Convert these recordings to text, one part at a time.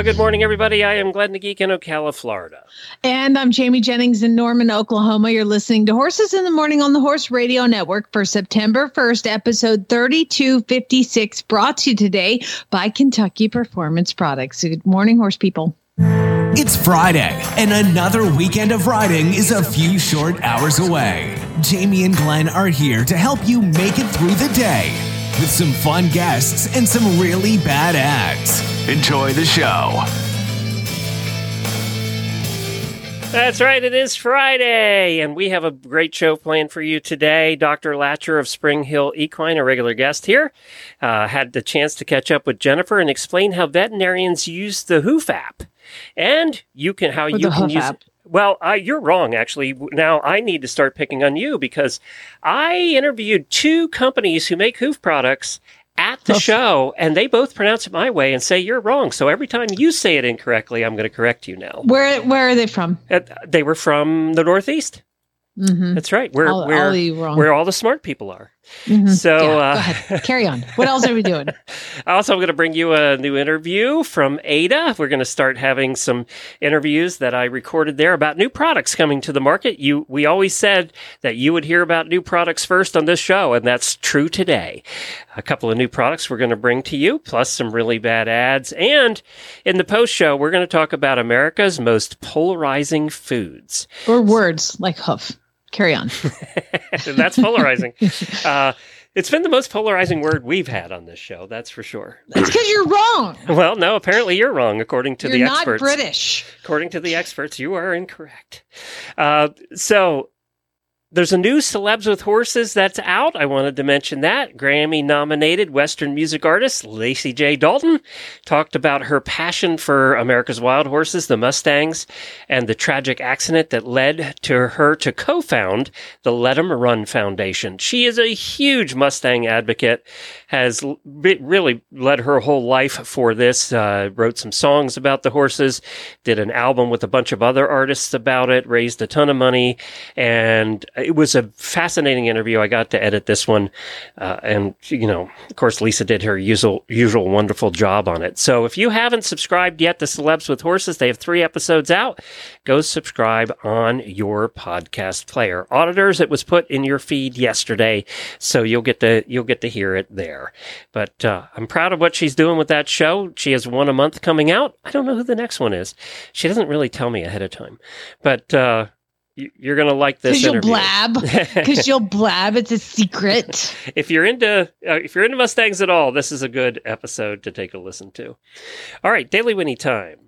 Well, good morning, everybody. I am Glenn the Geek in Ocala, Florida. And I'm Jamie Jennings in Norman, Oklahoma. You're listening to Horses in the Morning on the Horse Radio Network for September 1st, episode 3256, brought to you today by Kentucky Performance Products. Good morning, horse people. It's Friday, and another weekend of riding is a few short hours away. Jamie and Glenn are here to help you make it through the day with some fun guests and some really bad ads. Enjoy the show. That's right, it is Friday, and we have a great show planned for you today. Dr. Lacher of Springhill Equine, a regular guest here, uh, had the chance to catch up with Jennifer and explain how veterinarians use the HoofmApp. And you can how Or you can Hoof use app. Well, I, you're wrong, actually. Now I need to start picking on you because I interviewed two companies who make hoof products at the show, and they both pronounce it my way and say you're wrong. So every time you say it incorrectly, I'm going to correct you now. Where where are they from? Uh, They were from the Northeast. Mm-hmm. That's right. Where All- where all where all the smart people are. Mhm. So Yeah, uh. Carry on. What else are we doing? Also, I'm going to bring you a new interview from AETA. We're going to start having some interviews that I recorded there about new products coming to the market. You, we always said that you would hear about new products first on this show, and that's true today. A couple of new products we're going to bring to you, plus some really bad ads. And in the post show, we're going to talk about America's most polarizing foods. Or words like hoof. Carry on. that's polarizing. uh, it's been the most polarizing word we've had on this show, that's for sure. That's because you're wrong. Well, no, apparently you're wrong, according to you're the not experts. British. According to the experts, you are incorrect. Uh, so there's a new Celebs with Horses that's out. I wanted to mention that. Grammy nominated Western music artist Lacey J. Dalton talked about her passion for America's wild horses, the Mustangs, and the tragic accident that led to her to co found the Let 'em Run Foundation. She is a huge Mustang advocate, has really led her whole life for this, uh, wrote some songs about the horses, did an album with a bunch of other artists about it, raised a ton of money, and it was a fascinating interview. I got to edit this one, uh, and you know, of course, Lisa did her usual, usual wonderful job on it. So if you haven't subscribed yet to Celebs with Horses, they have three episodes out. Go subscribe on your podcast player. Auditors, it was put in your feed yesterday, so you'll get to you'll get to hear it there. But uh, I'm proud of what she's doing with that show. She has one a month coming out. I don't know who the next one is. She doesn't really tell me ahead of time, but uh, you're gonna like this Because you'll blab. Because you'll blab. It's a secret. if you're into uh, if you're into Mustangs at all, this is a good episode to take a listen to. All right, Daily Whinney time.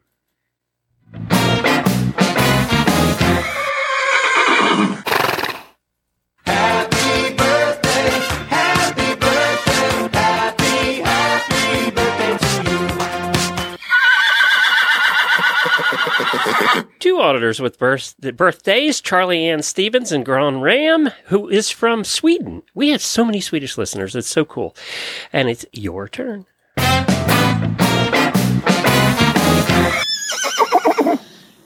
Two auditors with birth- birthdays Charlie Ann Stevens and Gran Ram, who is from Sweden. We have so many Swedish listeners. It's so cool. And it's your turn.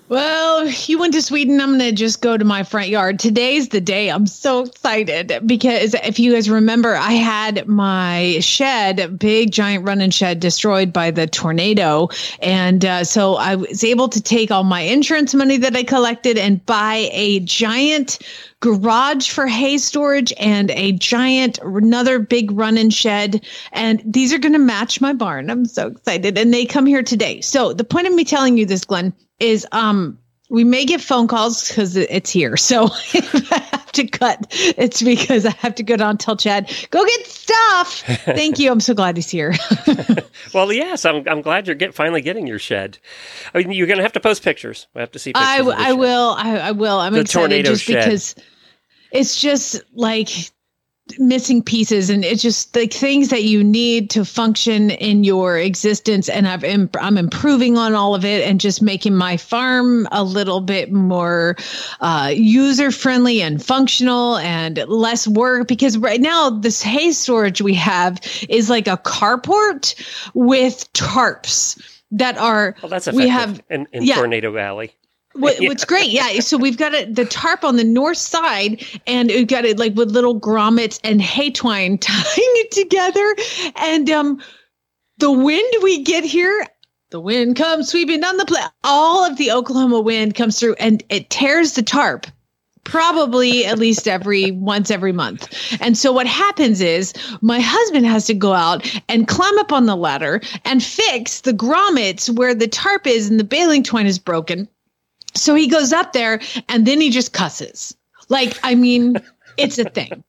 Well, you went to Sweden. I'm going to just go to my front yard. Today's the day. I'm so excited because if you guys remember, I had my shed, big giant running shed, destroyed by the tornado. And uh, so I was able to take all my insurance money that I collected and buy a giant garage for hay storage and a giant another big run-in shed. And these are going to match my barn. I'm so excited. And they come here today. So the point of me telling you this glenn is um we may get phone calls because it's here. So if I have to cut, it's because I have to go down and tell Chad, go get stuff. Thank you. I'm so glad he's here. Well, yes, I'm, I'm glad you're get, finally getting your shed. I mean, you're going to have to post pictures. We have to see pictures. I, the I will. I, I will. I'm The excited just shed. because it's just like missing pieces and it's just like things that you need to function in your existence and I've im- I'm improving on all of it and just making my farm a little bit more uh, user friendly and functional and less work because right now this hay storage we have is like a carport with tarps that are Well, that's we effective have in, in yeah. Tornado Valley. What, Yeah. What's great, yeah. So we've got a, the tarp on the north side, and we've got it like with little grommets and hay twine tying it together. And um, the wind we get here, the wind comes sweeping down the pla All of the Oklahoma wind comes through, and it tears the tarp. Probably at least every once every month. And so what happens is my husband has to go out and climb up on the ladder and fix the grommets where the tarp is and the baling twine is broken. So he goes up there and then he just cusses. Like, I mean, it's a thing.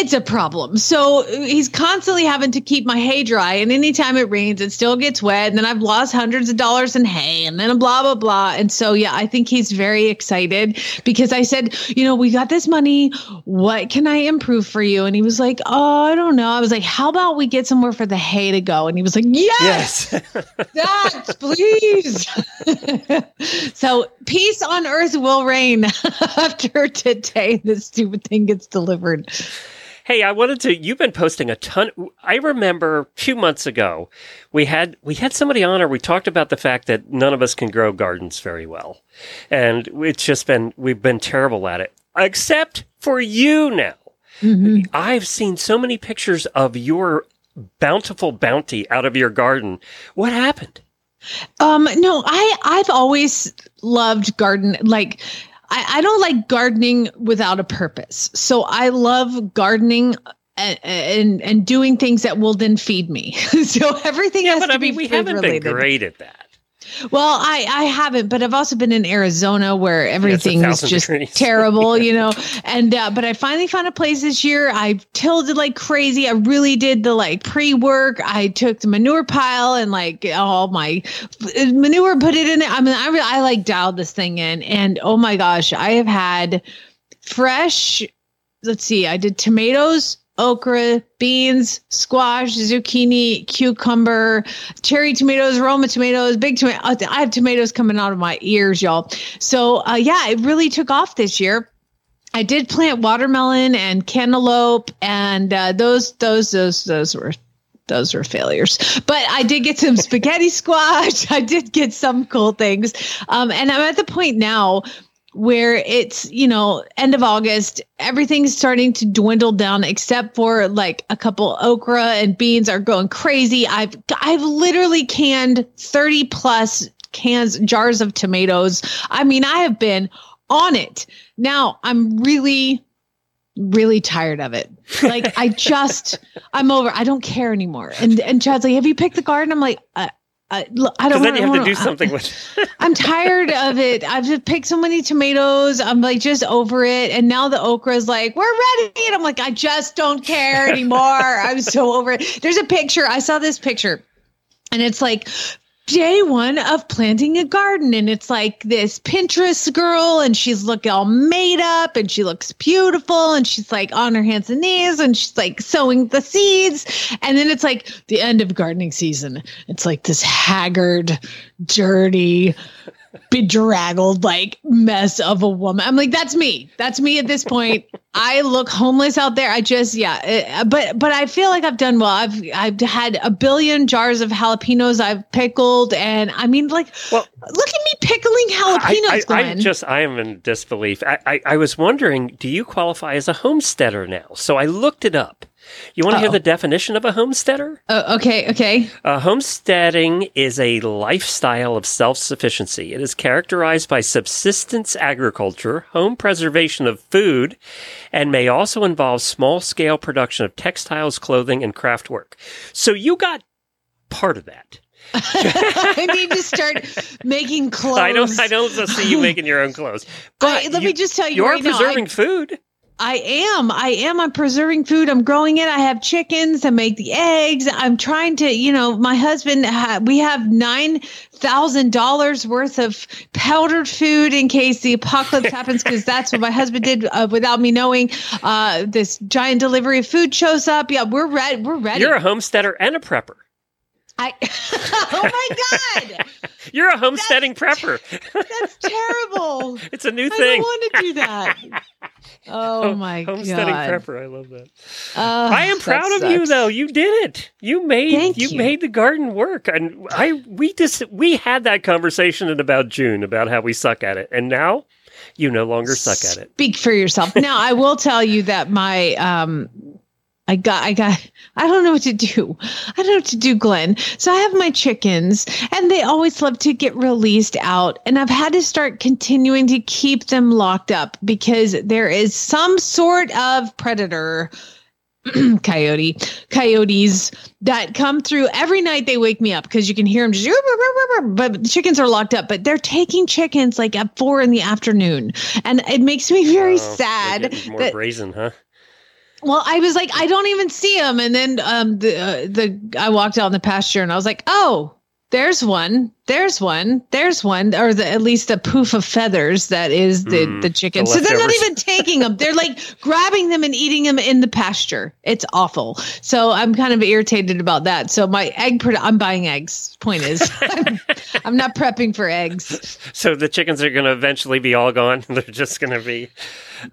It's a problem. So uh, he's constantly having to keep my hay dry. And anytime it rains, it still gets wet. And then I've lost hundreds of dollars in hay and then blah, blah, blah. And so, yeah, I think he's very excited because I said, you know, we got this money. What can I improve for you? And he was like, oh, I don't know. I was like, how about we get somewhere for the hay to go? And he was like, yes. Yes, please. so peace on earth will reign after today. This stupid thing gets delivered. Hey, I wanted to. You've been posting a ton. I remember a few months ago, we had we had somebody on, or we talked about the fact that none of us can grow gardens very well, and it's just been we've been terrible at it, except for you now. I've seen so many pictures of your bountiful bounty out of your garden. What happened? Um, no, I I've always loved garden. Like, I, I don't like gardening without a purpose. So I love gardening. And, and and doing things that will then feed me. so everything Yeah, has but to I be mean, we food haven't related. been great at that. Well, I I haven't, but I've also been in Arizona where everything is thousand just degrees. terrible, you know. And uh, but I finally found a place this year. I tilled it like crazy. I really did the like pre work. I took the manure pile and like all my manure, put it in it. I mean, I I like dialed this thing in, and oh my gosh, I have had fresh. Let's see, I did tomatoes. Okra, beans, squash, zucchini, cucumber, cherry tomatoes, Roma tomatoes, big tomato. I have tomatoes coming out of my ears, y'all. So, uh, yeah, it really took off this year. I did plant watermelon and cantaloupe, and uh, those, those, those, those were those were failures. But I did get some spaghetti squash. I did get some cool things, um, and I'm at the point now where it's you know end of august everything's starting to dwindle down except for like a couple okra and beans are going crazy. I've i've literally canned 30 plus cans jars of tomatoes. I mean i have been on it. Now i'm really really tired of it. Like i just i'm over i don't care anymore. And and chad's like have you picked the garden? I'm like I, I, I don't then you have to do something with. I'm tired of it. I've just picked so many tomatoes. I'm like just over it. And now the okra is like, we're ready. And I'm like, I just don't care anymore. I'm so over it. There's a picture. I saw this picture and it's like day one of planting a garden. And it's like this Pinterest girl and she's looking all made up and she looks beautiful. And she's like on her hands and knees and she's like sowing the seeds. And then it's like the end of gardening season. It's like this haggard, dirty, bedraggled like mess of a woman. I'm like, that's me. That's me at this point. I look homeless out there. I just, yeah. uh, But but I feel like I've done well. I've I've had a billion jars of jalapenos I've pickled, and I mean, like, Well- look at me pickling jalapenos, I. I'm just, I am in disbelief. I, I, I was wondering, do you qualify as a homesteader now? So I looked it up. You want to hear the definition of a homesteader? Oh, okay, okay. Uh, homesteading is a lifestyle of self sufficiency. It is characterized by subsistence agriculture, home preservation of food, and may also involve small scale production of textiles, clothing, and craft work. So you got part of that. I need to start making clothes. I don't, I don't see you making your own clothes. But I- let you, me just tell you you are right now, I- preserving food. I am. I am. I'm preserving food. I'm growing it. I have chickens. I make the eggs. I'm trying to, you know, my husband, ha- we have nine thousand dollars worth of powdered food in case the apocalypse happens because that's what my husband did uh, without me knowing. Uh, this giant delivery of food shows up. Yeah, we're ready. We're ready. You're a homesteader and a prepper. I, oh my god, You're a homesteading prepper. that's terrible. It's a new thing. I don't want to do that. Oh my god! homesteading god. prepper. I love that. Uh, I am proud of you though. You did it. You made you, you. made the garden work. And I we just we had that conversation in about June about how we suck at it. And now you no longer suck at it. Speak for yourself. now, I will tell you that my um I got I got I don't know what to do. I don't know what to do, Glenn. So I have my chickens and they always love to get released out and I've had to start continuing to keep them locked up because there is some sort of predator coyote coyotes that come through every night they wake me up because you can hear them just but the chickens are locked up but they're taking chickens like at four in the afternoon and it makes me very Oh, sad more that brazen, huh? Well, I was like, I don't even see him, and then um, the uh, the I walked out in the pasture, and I was like, oh, there's one, there's one, there's one, or the, at least a poof of feathers that is the Mm, the chicken. the so they're not even taking them; they're like grabbing them and eating them in the pasture. It's awful. So I'm kind of irritated about that. So my egg, produ- I'm buying eggs. Point is, I'm, I'm not prepping for eggs. So the chickens are going to eventually be all gone. They're just going to be.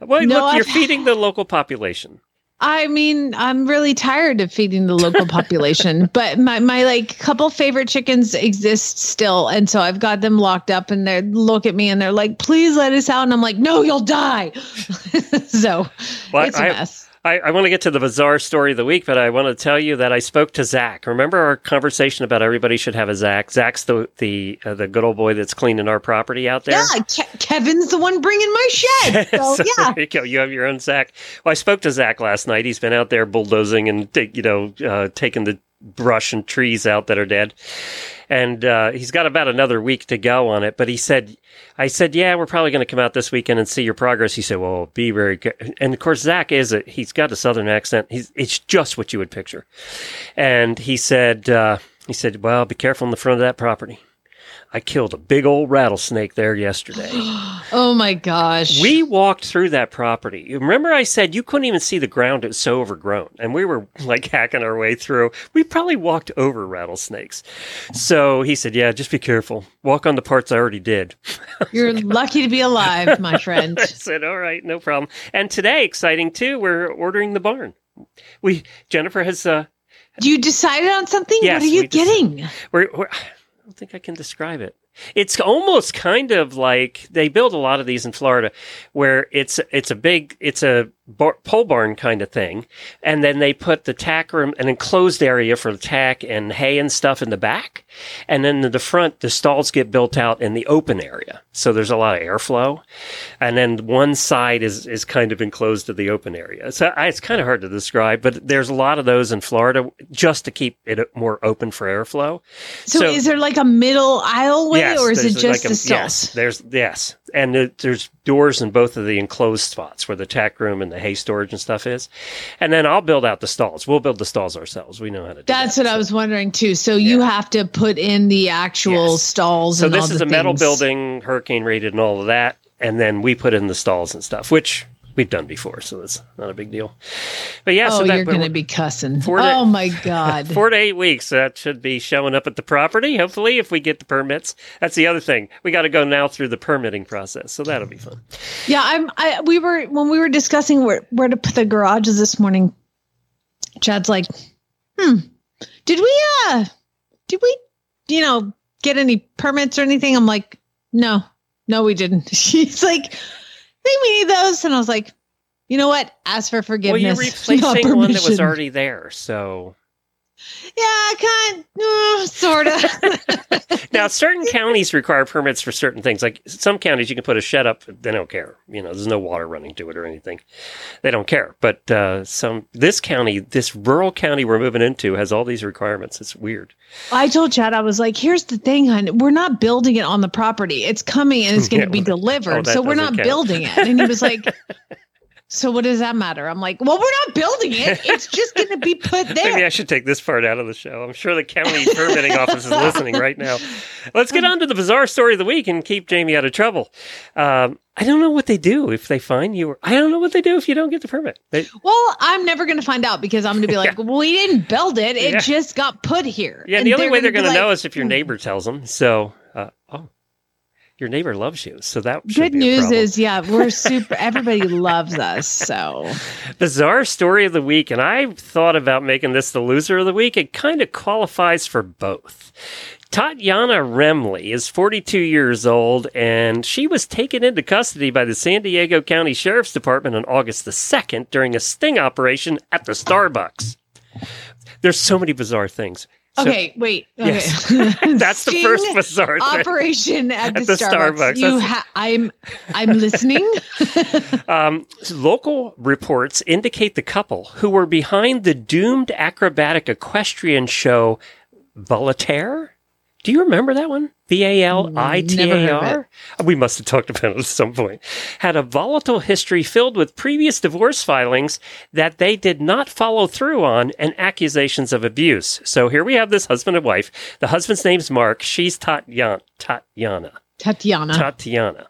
Well, No, look, you're I've- feeding the local population. I mean, I'm really tired of feeding the local population, but my, my like couple favorite chickens exist still. And so I've got them locked up and they look at me and they're like, please let us out. And I'm like, no, you'll die. so Well, it's a I- mess. I, I want to get to the bizarre story of the week, but I want to tell you that I spoke to Zach. Remember our conversation about everybody should have a Zach? Zach's the the uh, the good old boy that's cleaning our property out there. Yeah, Ke- Kevin's the one bringing my shed. So, So yeah. there you go. You have your own Zach. Well, I spoke to Zach last night. He's been out there bulldozing and you know uh, taking the brush and trees out that are dead, and uh, he's got about another week to go on it. But he said, I said, yeah, we're probably going to come out this weekend and see your progress. He said, well, be very good. And of course, Zach is a he's got a southern accent. He's it's just what you would picture. And he said, uh, he said, well, be careful in the front of that property. I killed a big old rattlesnake there yesterday. Oh my gosh. We walked through that property. Remember, I said you couldn't even see the ground; it was so overgrown, and we were like hacking our way through. We probably walked over rattlesnakes. So he said, "Yeah, just be careful. Walk on the parts I already did." You're lucky to be alive, my friend. I said, "All right, no problem." And today, exciting too, we're ordering the barn. We Jennifer has. Uh, You decided on something? Yes, what are you getting? we're, we're, I don't think I can describe it. It's almost kind of like they build a lot of these in Florida, where it's it's a big it's a bar, pole barn kind of thing, and then they put the tack room an enclosed area for the tack and hay and stuff in the back, and then in the front the stalls get built out in the open area, so there's a lot of airflow, and then one side is is kind of enclosed to the open area. So I, it's kind of hard to describe, but there's a lot of those in Florida just to keep it more open for airflow. So, So- is there like a middle aisleway Yes, or is it just like a- the stalls? Yes, there's yes, and it, there's doors in both of the enclosed spots where the tack room and the hay storage and stuff is, and then I'll build out the stalls. We'll build the stalls ourselves. We know how to. do That's that. what I was wondering too. So you have to put in the actual Yes. stalls. So this is a metal building, hurricane rated, and all of that, and then we put in the stalls and stuff, which we've done before, so that's not a big deal. But yeah, Oh, so that, you're going to be cussing. Four to- oh my god. Four to eight weeks. That should be showing up at the property. Hopefully, if we get the permits. That's the other thing. We got to go now through the permitting process, so that'll be fun. yeah, I'm. I we were when we were discussing where where to put the garages this morning. Chad's like, hmm, did we uh, did we, you know, get any permits or anything? I'm like, no, no, we didn't. She's like, think we need those, and I was like, you know what? Ask for Well, forgiveness. you're not replacing one that was already there, so Yeah, I kind uh, sort of. now certain counties require permits for certain things. Like some counties, you can put a shed up; they don't care. You know, there's no water running to it or anything. They don't care. But uh, some this county, this rural county we're moving into, has all these requirements. It's weird. I told Chad, I was like, here's the thing, hon. We're not building it on the property. It's coming and it's going to Yeah, be well, oh, delivered. so we're not count. building it. And he was like, So what does that matter? I'm like, well, we're not building it. It's just going to be put there. Maybe I should take this part out of the show. I'm sure the county permitting office is listening right now. Let's get on to the bizarre story of the week and keep Jamie out of trouble. Um, I don't know what they do if they find you. Or, I don't know what they do if you don't get the permit. They, Well, I'm never going to find out because I'm going to be like, well, we didn't build it. It Yeah. just got put here. yeah, And the only way they're gonna going to know like, is if your neighbor tells them. So, uh, oh, your neighbor loves you. So that Good be news is, yeah, we're super. everybody loves us. So bizarre story of the week, and I thought about making this the loser of the week. It kind of qualifies for both. Tatiana Remley is 42 years old, and she was taken into custody by the San Diego County Sheriff's Department on August the 2nd during a sting operation at the Starbucks. There's so many bizarre things. So- okay, wait. Okay. Yes. That's the Sting first bizarre thing. operation at, At the, the Starbucks. Starbucks. You ha- I'm I'm listening. Um, local reports indicate the couple who were behind the doomed acrobatic equestrian show Valitar. Do you remember that one? V A L I T A R? We must have talked about it at some point. Had a volatile history filled with previous divorce filings that they did not follow through on and accusations of abuse. So here we have this husband and wife. The husband's name's Mark. She's Tatiana. Tatiana. Tatiana. Tatiana.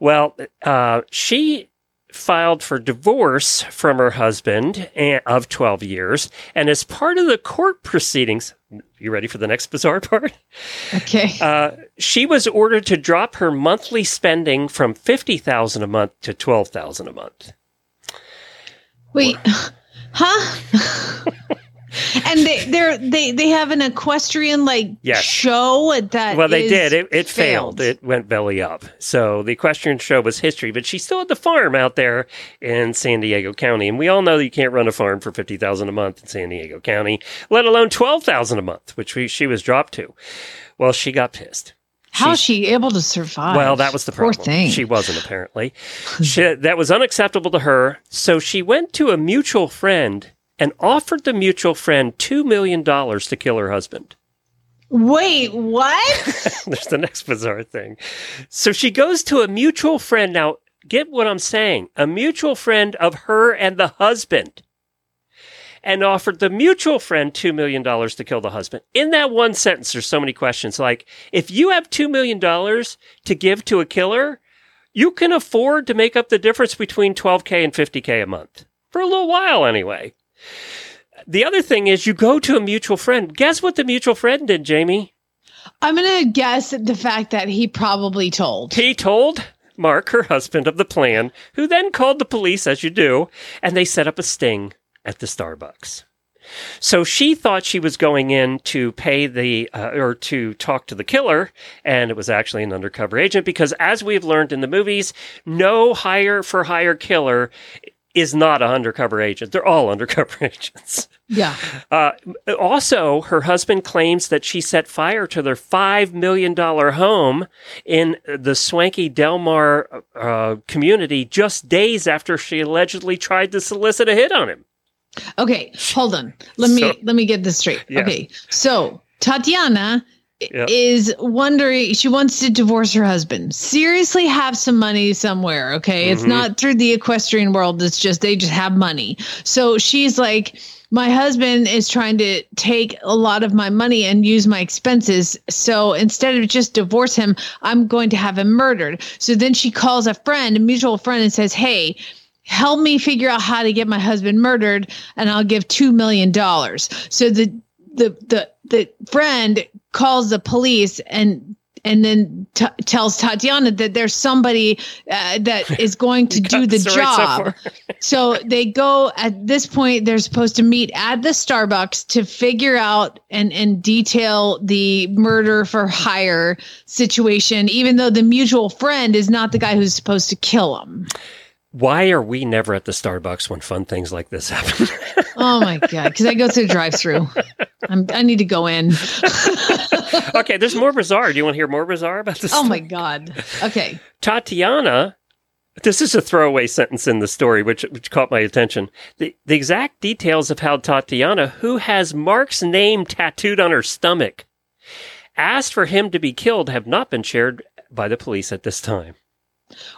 Well, uh, she filed for divorce from her husband of 12 years. And as part of the court proceedings, you ready for the next bizarre part? okay. Uh, she was ordered to drop her monthly spending from 50000 a month to 12000 a month. Wait. Huh? and they they're they they have an equestrian like Yes. show that Well, they did. It, it failed. failed. It went belly up. So the equestrian show was history, but she still had the farm out there in San Diego County, and we all know that you can't run a farm for fifty thousand a month in San Diego County, let alone twelve thousand a month, which we, she was dropped to. Well, she got pissed. How is she able to survive? Well, that was the Poor thing. She wasn't apparently. she, that was unacceptable to her. So she went to a mutual friend and offered the mutual friend two million dollars to kill her husband. Wait, what? There's the next bizarre thing. So she goes to a mutual friend. Now, get what I'm saying. A mutual friend of her and the husband. And offered the mutual friend $2 million to kill the husband. In that one sentence, there's so many questions. Like, if you have $2 million to give to a killer, you can afford to make up the difference between 12K and 50K a month. For a little while, anyway. The other thing is, you go to a mutual friend. Guess what the mutual friend did, Jamie? I'm gonna guess the fact that he probably told. He told Mark, her husband, of the plan, who then called the police, as you do, and they set up a sting at the Starbucks. So she thought she was going in to pay the, uh, or to talk to the killer, and it was actually an undercover agent because, as we've learned in the movies, no hire for hire killer is not an undercover agent. They're all undercover agents. Yeah. Uh, also, her husband claims that she set fire to their $5 million home in the swanky Del Mar uh, community just days after she allegedly tried to solicit a hit on him. Okay, hold on. Let me So- let me get this straight. Yeah. Okay. So, Tatiana is wondering she wants to divorce her husband. Seriously have some money somewhere, okay? It's Mhm. not through the equestrian world. It's just they just have money. So, she's like my husband is trying to take a lot of my money and use my expenses. So instead of just divorce him, I'm going to have him murdered. So then she calls a friend, a mutual friend, and says, Hey, help me figure out how to get my husband murdered and I'll give 2 million dollars. So the the the the friend calls the police and and then t- tells Tatiana that there's somebody uh, that is going to do the the story so job. so they go at this point they're supposed to meet at the Starbucks to figure out and and detail the murder for hire situation even though the mutual friend is not the guy who's supposed to kill him. Why are we never at the Starbucks when fun things like this happen? Oh my god! Because I go through drive-through. I need to go in. okay, there's more bizarre. Do you want to hear more bizarre about this? Oh my god. Okay. Tatiana, this is a throwaway sentence in the story, which which caught my attention. The the exact details of how Tatiana, who has Mark's name tattooed on her stomach, asked for him to be killed, have not been shared by the police at this time.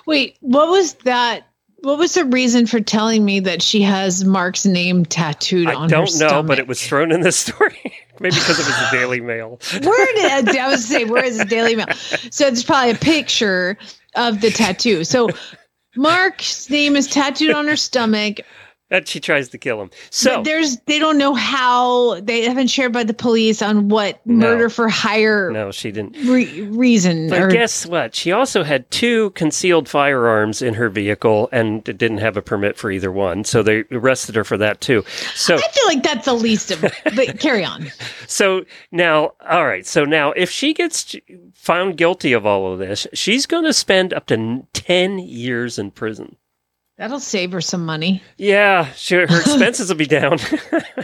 Wait. What was that? What was the reason for telling me that she has Mark's name tattooed I on her stomach? I don't know, stomach? but it was thrown in the story. Maybe because it was the Daily Mail. Where did I was say where is the Daily Mail? So it's probably a picture of the tattoo. So Mark's name is tattooed on her stomach. That she tries to kill him. So but there's they don't know how they haven't shared by the police on what No. murder for hire no, she didn't. re- reason But or guess what? She also had two concealed firearms in her vehicle and didn't have a permit for either one. So they arrested her for that too. So I feel like that's the least of it. But carry on. So now, all right. So now, if she gets found guilty of all of this, she's going to spend up to 10 years in prison. That'll save her some money. Yeah, she, her expenses will be down.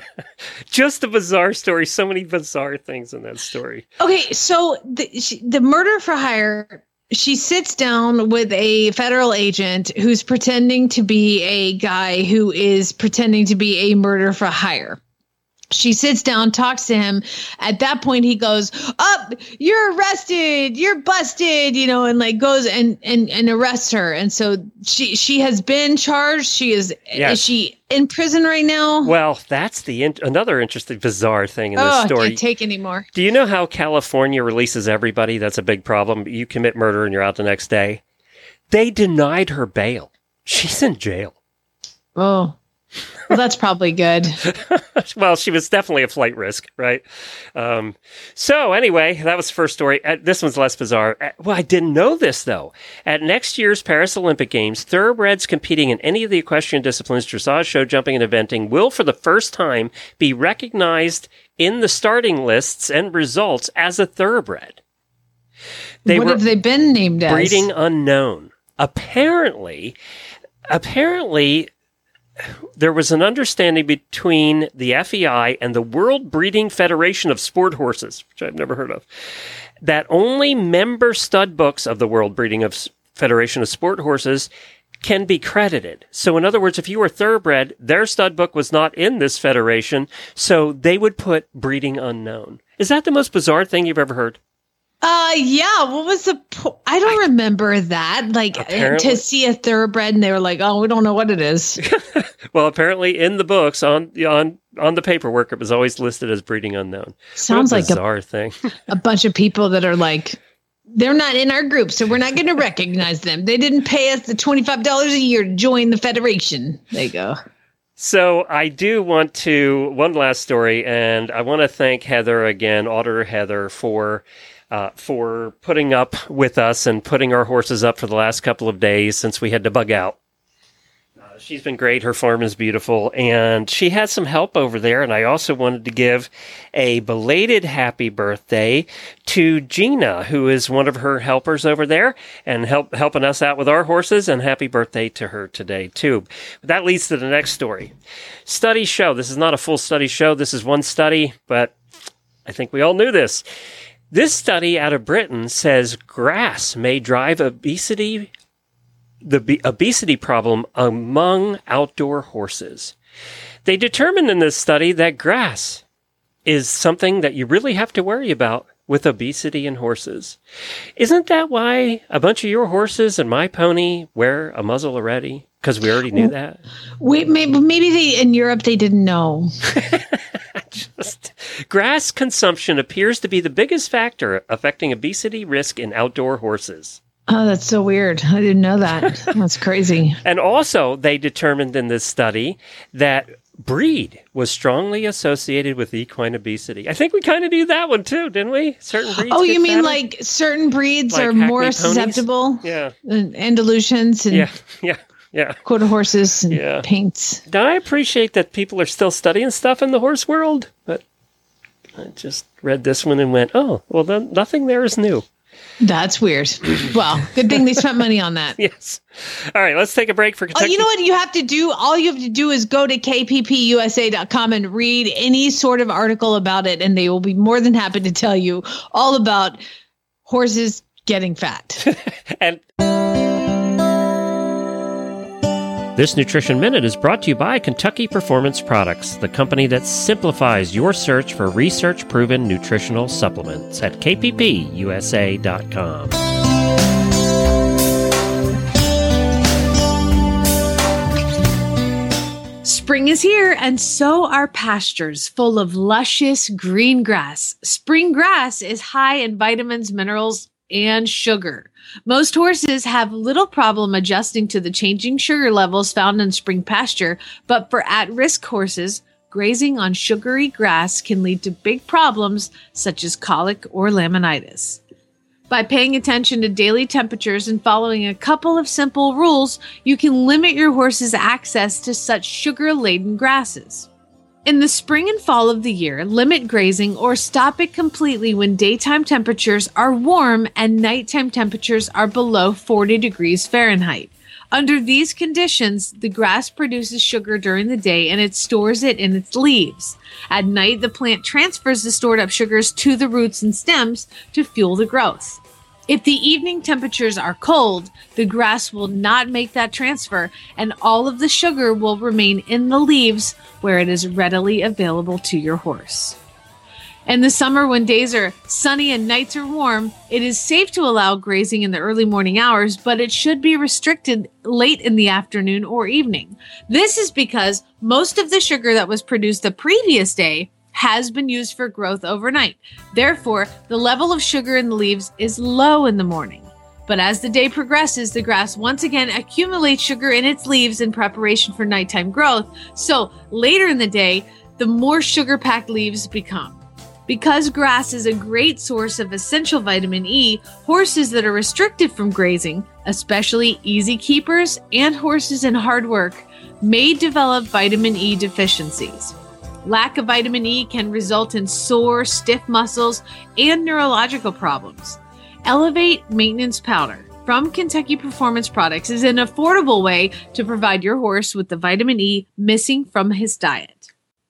Just a bizarre story. So many bizarre things in that story. Okay, so the she, the murder for hire. She sits down with a federal agent who's pretending to be a guy who is pretending to be a murder for hire. She sits down, talks to him. At that point, he goes, "Up, you're arrested. You're busted." You know, and like goes and and and arrests her. And so she she has been charged. She is Yes. is she in prison right now? Well, that's the in- another interesting, bizarre thing in this oh, I story. can't take anymore. Do you know how California releases everybody? That's a big problem. You commit murder and you're out the next day. They denied her bail. She's in jail. Oh, well, that's probably good. well, she was definitely a flight risk, right? Um, so anyway, that was the first story. Uh, this one's less bizarre. Uh, well, I didn't know this though. At next year's Paris Olympic Games, thoroughbreds competing in any of the equestrian disciplines, dressage, show jumping, and eventing, will for the first time be recognized in the starting lists and results as a thoroughbred. They what have they been named as? breeding unknown. Apparently, apparently, there was an understanding between the FEI and the World Breeding Federation of Sport Horses, which I've never heard of, that only member stud books of the World Breeding of Federation of Sport Horses can be credited. So, in other words, if you were thoroughbred, their stud book was not in this federation, so they would put breeding unknown. Is that the most bizarre thing you've ever heard? Uh, yeah. What was the? Po- I don't remember that. Like Apparently- to see a thoroughbred, and they were like, "Oh, we don't know what it is." Well, apparently in the books on on on the paperwork, it was always listed as breeding unknown. Sounds a like a, bizarre thing. a bunch of people that are like, they're not in our group, so we're not going to recognize them. They didn't pay us the twenty five dollars a year to join the federation. There you go. so I do want to one last story, and I want to thank Heather again, Auditor Heather, for. Uh, for putting up with us and putting our horses up for the last couple of days since we had to bug out. Uh, she's been great. Her farm is beautiful, and she had some help over there. And I also wanted to give a belated happy birthday to Gina, who is one of her helpers over there and help helping us out with our horses. And happy birthday to her today too. But that leads to the next story. Studies show this is not a full study show. This is one study, but I think we all knew this. This study out of Britain says grass may drive obesity the be- obesity problem among outdoor horses. They determined in this study that grass is something that you really have to worry about with obesity in horses. Isn't that why a bunch of your horses and my pony wear a muzzle already? Because we already knew that. Wait, maybe maybe they in Europe they didn't know. Just grass consumption appears to be the biggest factor affecting obesity risk in outdoor horses. Oh, that's so weird. I didn't know that. That's crazy. And also, they determined in this study that breed was strongly associated with equine obesity. I think we kind of knew that one too, didn't we? Certain breeds. Oh, you mean like certain breeds Like are Hackney more ponies? susceptible? Yeah, And Andalusians and yeah, yeah, yeah. quarter horses and Yeah. paints. Now, I appreciate that people are still studying stuff in the horse world, but I just read this one and went, "Oh, well, then nothing there is new." That's weird. well, good thing they spent money on that. Yes. All right, let's take a break for Oh, you know what you have to do? All you have to do is go to kppusa.com and read any sort of article about it, and they will be more than happy to tell you all about horses getting fat. And this Nutrition Minute is brought to you by Kentucky Performance Products, the company that simplifies your search for research proven nutritional supplements at kppusa.com. Spring is here, and so are pastures full of luscious green grass. Spring grass is high in vitamins, minerals, and sugar. Most horses have little problem adjusting to the changing sugar levels found in spring pasture, but for at risk horses, grazing on sugary grass can lead to big problems such as colic or laminitis. By paying attention to daily temperatures and following a couple of simple rules, you can limit your horse's access to such sugar laden grasses. In the spring and fall of the year, limit grazing or stop it completely when daytime temperatures are warm and nighttime temperatures are below 40 degrees Fahrenheit. Under these conditions, the grass produces sugar during the day and it stores it in its leaves. At night, the plant transfers the stored up sugars to the roots and stems to fuel the growth. If the evening temperatures are cold, the grass will not make that transfer and all of the sugar will remain in the leaves where it is readily available to your horse. In the summer, when days are sunny and nights are warm, it is safe to allow grazing in the early morning hours, but it should be restricted late in the afternoon or evening. This is because most of the sugar that was produced the previous day has been used for growth overnight. Therefore, the level of sugar in the leaves is low in the morning. But as the day progresses, the grass once again accumulates sugar in its leaves in preparation for nighttime growth. So later in the day, the more sugar packed leaves become. Because grass is a great source of essential vitamin E, horses that are restricted from grazing, especially easy keepers and horses in hard work, may develop vitamin E deficiencies. Lack of vitamin E can result in sore, stiff muscles and neurological problems. Elevate Maintenance Powder from Kentucky Performance Products is an affordable way to provide your horse with the vitamin E missing from his diet.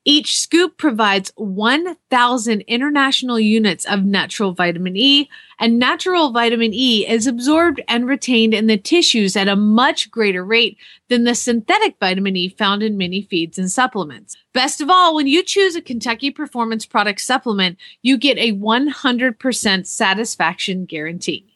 Each scoop provides 1,000 international units of natural vitamin E, and natural vitamin E is absorbed and retained in the tissues at a much greater rate than the synthetic vitamin E found in many feeds and supplements. Best of all, when you choose a Kentucky Performance Product supplement, you get a 100% satisfaction guarantee.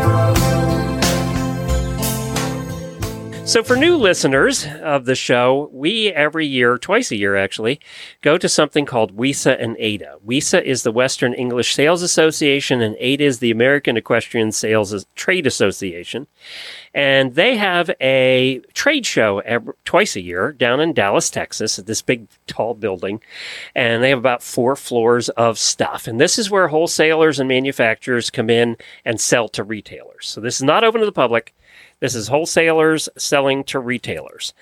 So, for new listeners of the show, we every year, twice a year actually, go to something called WESA and AETA. WESA is the Western English Sales Association, and AETA is the American Equestrian Sales Trade Association. And they have a trade show every, twice a year down in Dallas, Texas, at this big, tall building. And they have about four floors of stuff. And this is where wholesalers and manufacturers come in and sell to retailers. So, this is not open to the public. This is wholesalers selling to retailers.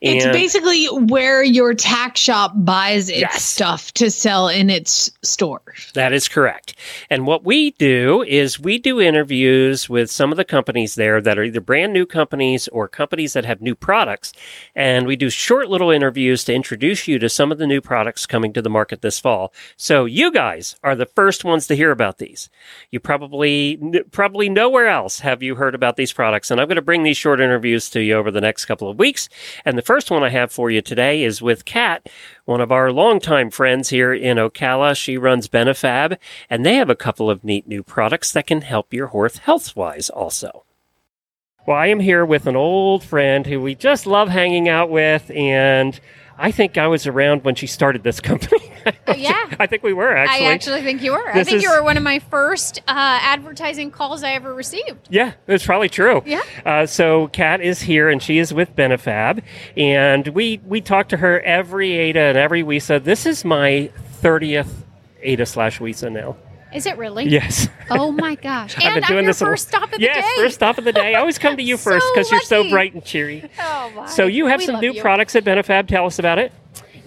It's basically where your tack shop buys its Yes. stuff to sell in its store. That is correct. And what we do is we do interviews with some of the companies there that are either brand new companies or companies that have new products. And we do short little interviews to introduce you to some of the new products coming to the market this fall. So you guys are the first ones to hear about these. You probably, probably nowhere else have you heard about these products. And I'm going to bring these short interviews to you over the next couple of weeks. And the first one I have for you today is with Kat, one of our longtime friends here in Ocala. She runs Benefab, and they have a couple of neat new products that can help your horse health wise also. Well, I am here with an old friend who we just love hanging out with, and I think I was around when she started this company. Uh, yeah. I think we were actually. I actually think you were. I This think you were one of my first uh, advertising calls I ever received. Yeah, it's probably true. Yeah. Uh, so Kat is here, and she is with Benefab, and we we talk to her every AETA and every WESA. This is my thirtieth AETA slash WISA now. Is it really? Yes. Oh my gosh! I've And been I'm doing your this first stop of yes, the day. first stop of the day. I always come to you So first because you're so bright and cheery. Oh my! So you have We some new you. products at Benefab. Tell us about it.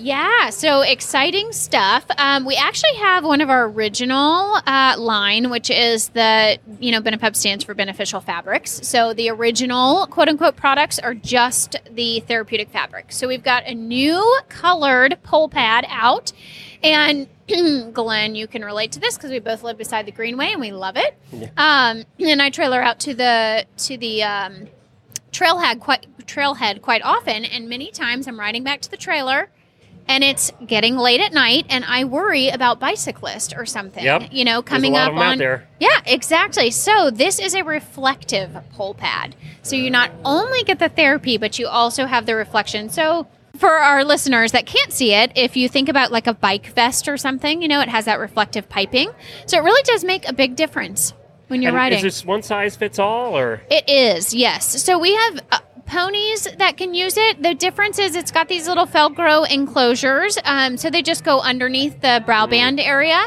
Yeah, so exciting stuff. Um, we actually have one of our original uh, line, which is the, you know, Benefab stands for beneficial fabrics. So the original quote unquote products are just the therapeutic fabric. So we've got a new colored poll pad out. And Glenn, you can relate to this because we both live beside the Greenway and we love it. Um, and I trailer out to the to the um, trailhead quite trailhead quite often, and many times I'm riding back to the trailer, and it's getting late at night, and I worry about bicyclist or something. Yep. You know, coming up of 'em out on there. yeah, exactly. So this is a reflective poll pad. So you not only get the therapy, but you also have the reflection. So for our listeners that can't see it, if you think about like a bike vest or something, you know, it has that reflective piping. So it really does make a big difference when you're And riding. Is this one size fits all, or It is, yes. So we have uh, ponies that can use it. The difference is it's got these little Velcro enclosures. Um, so they just go underneath the brow band area.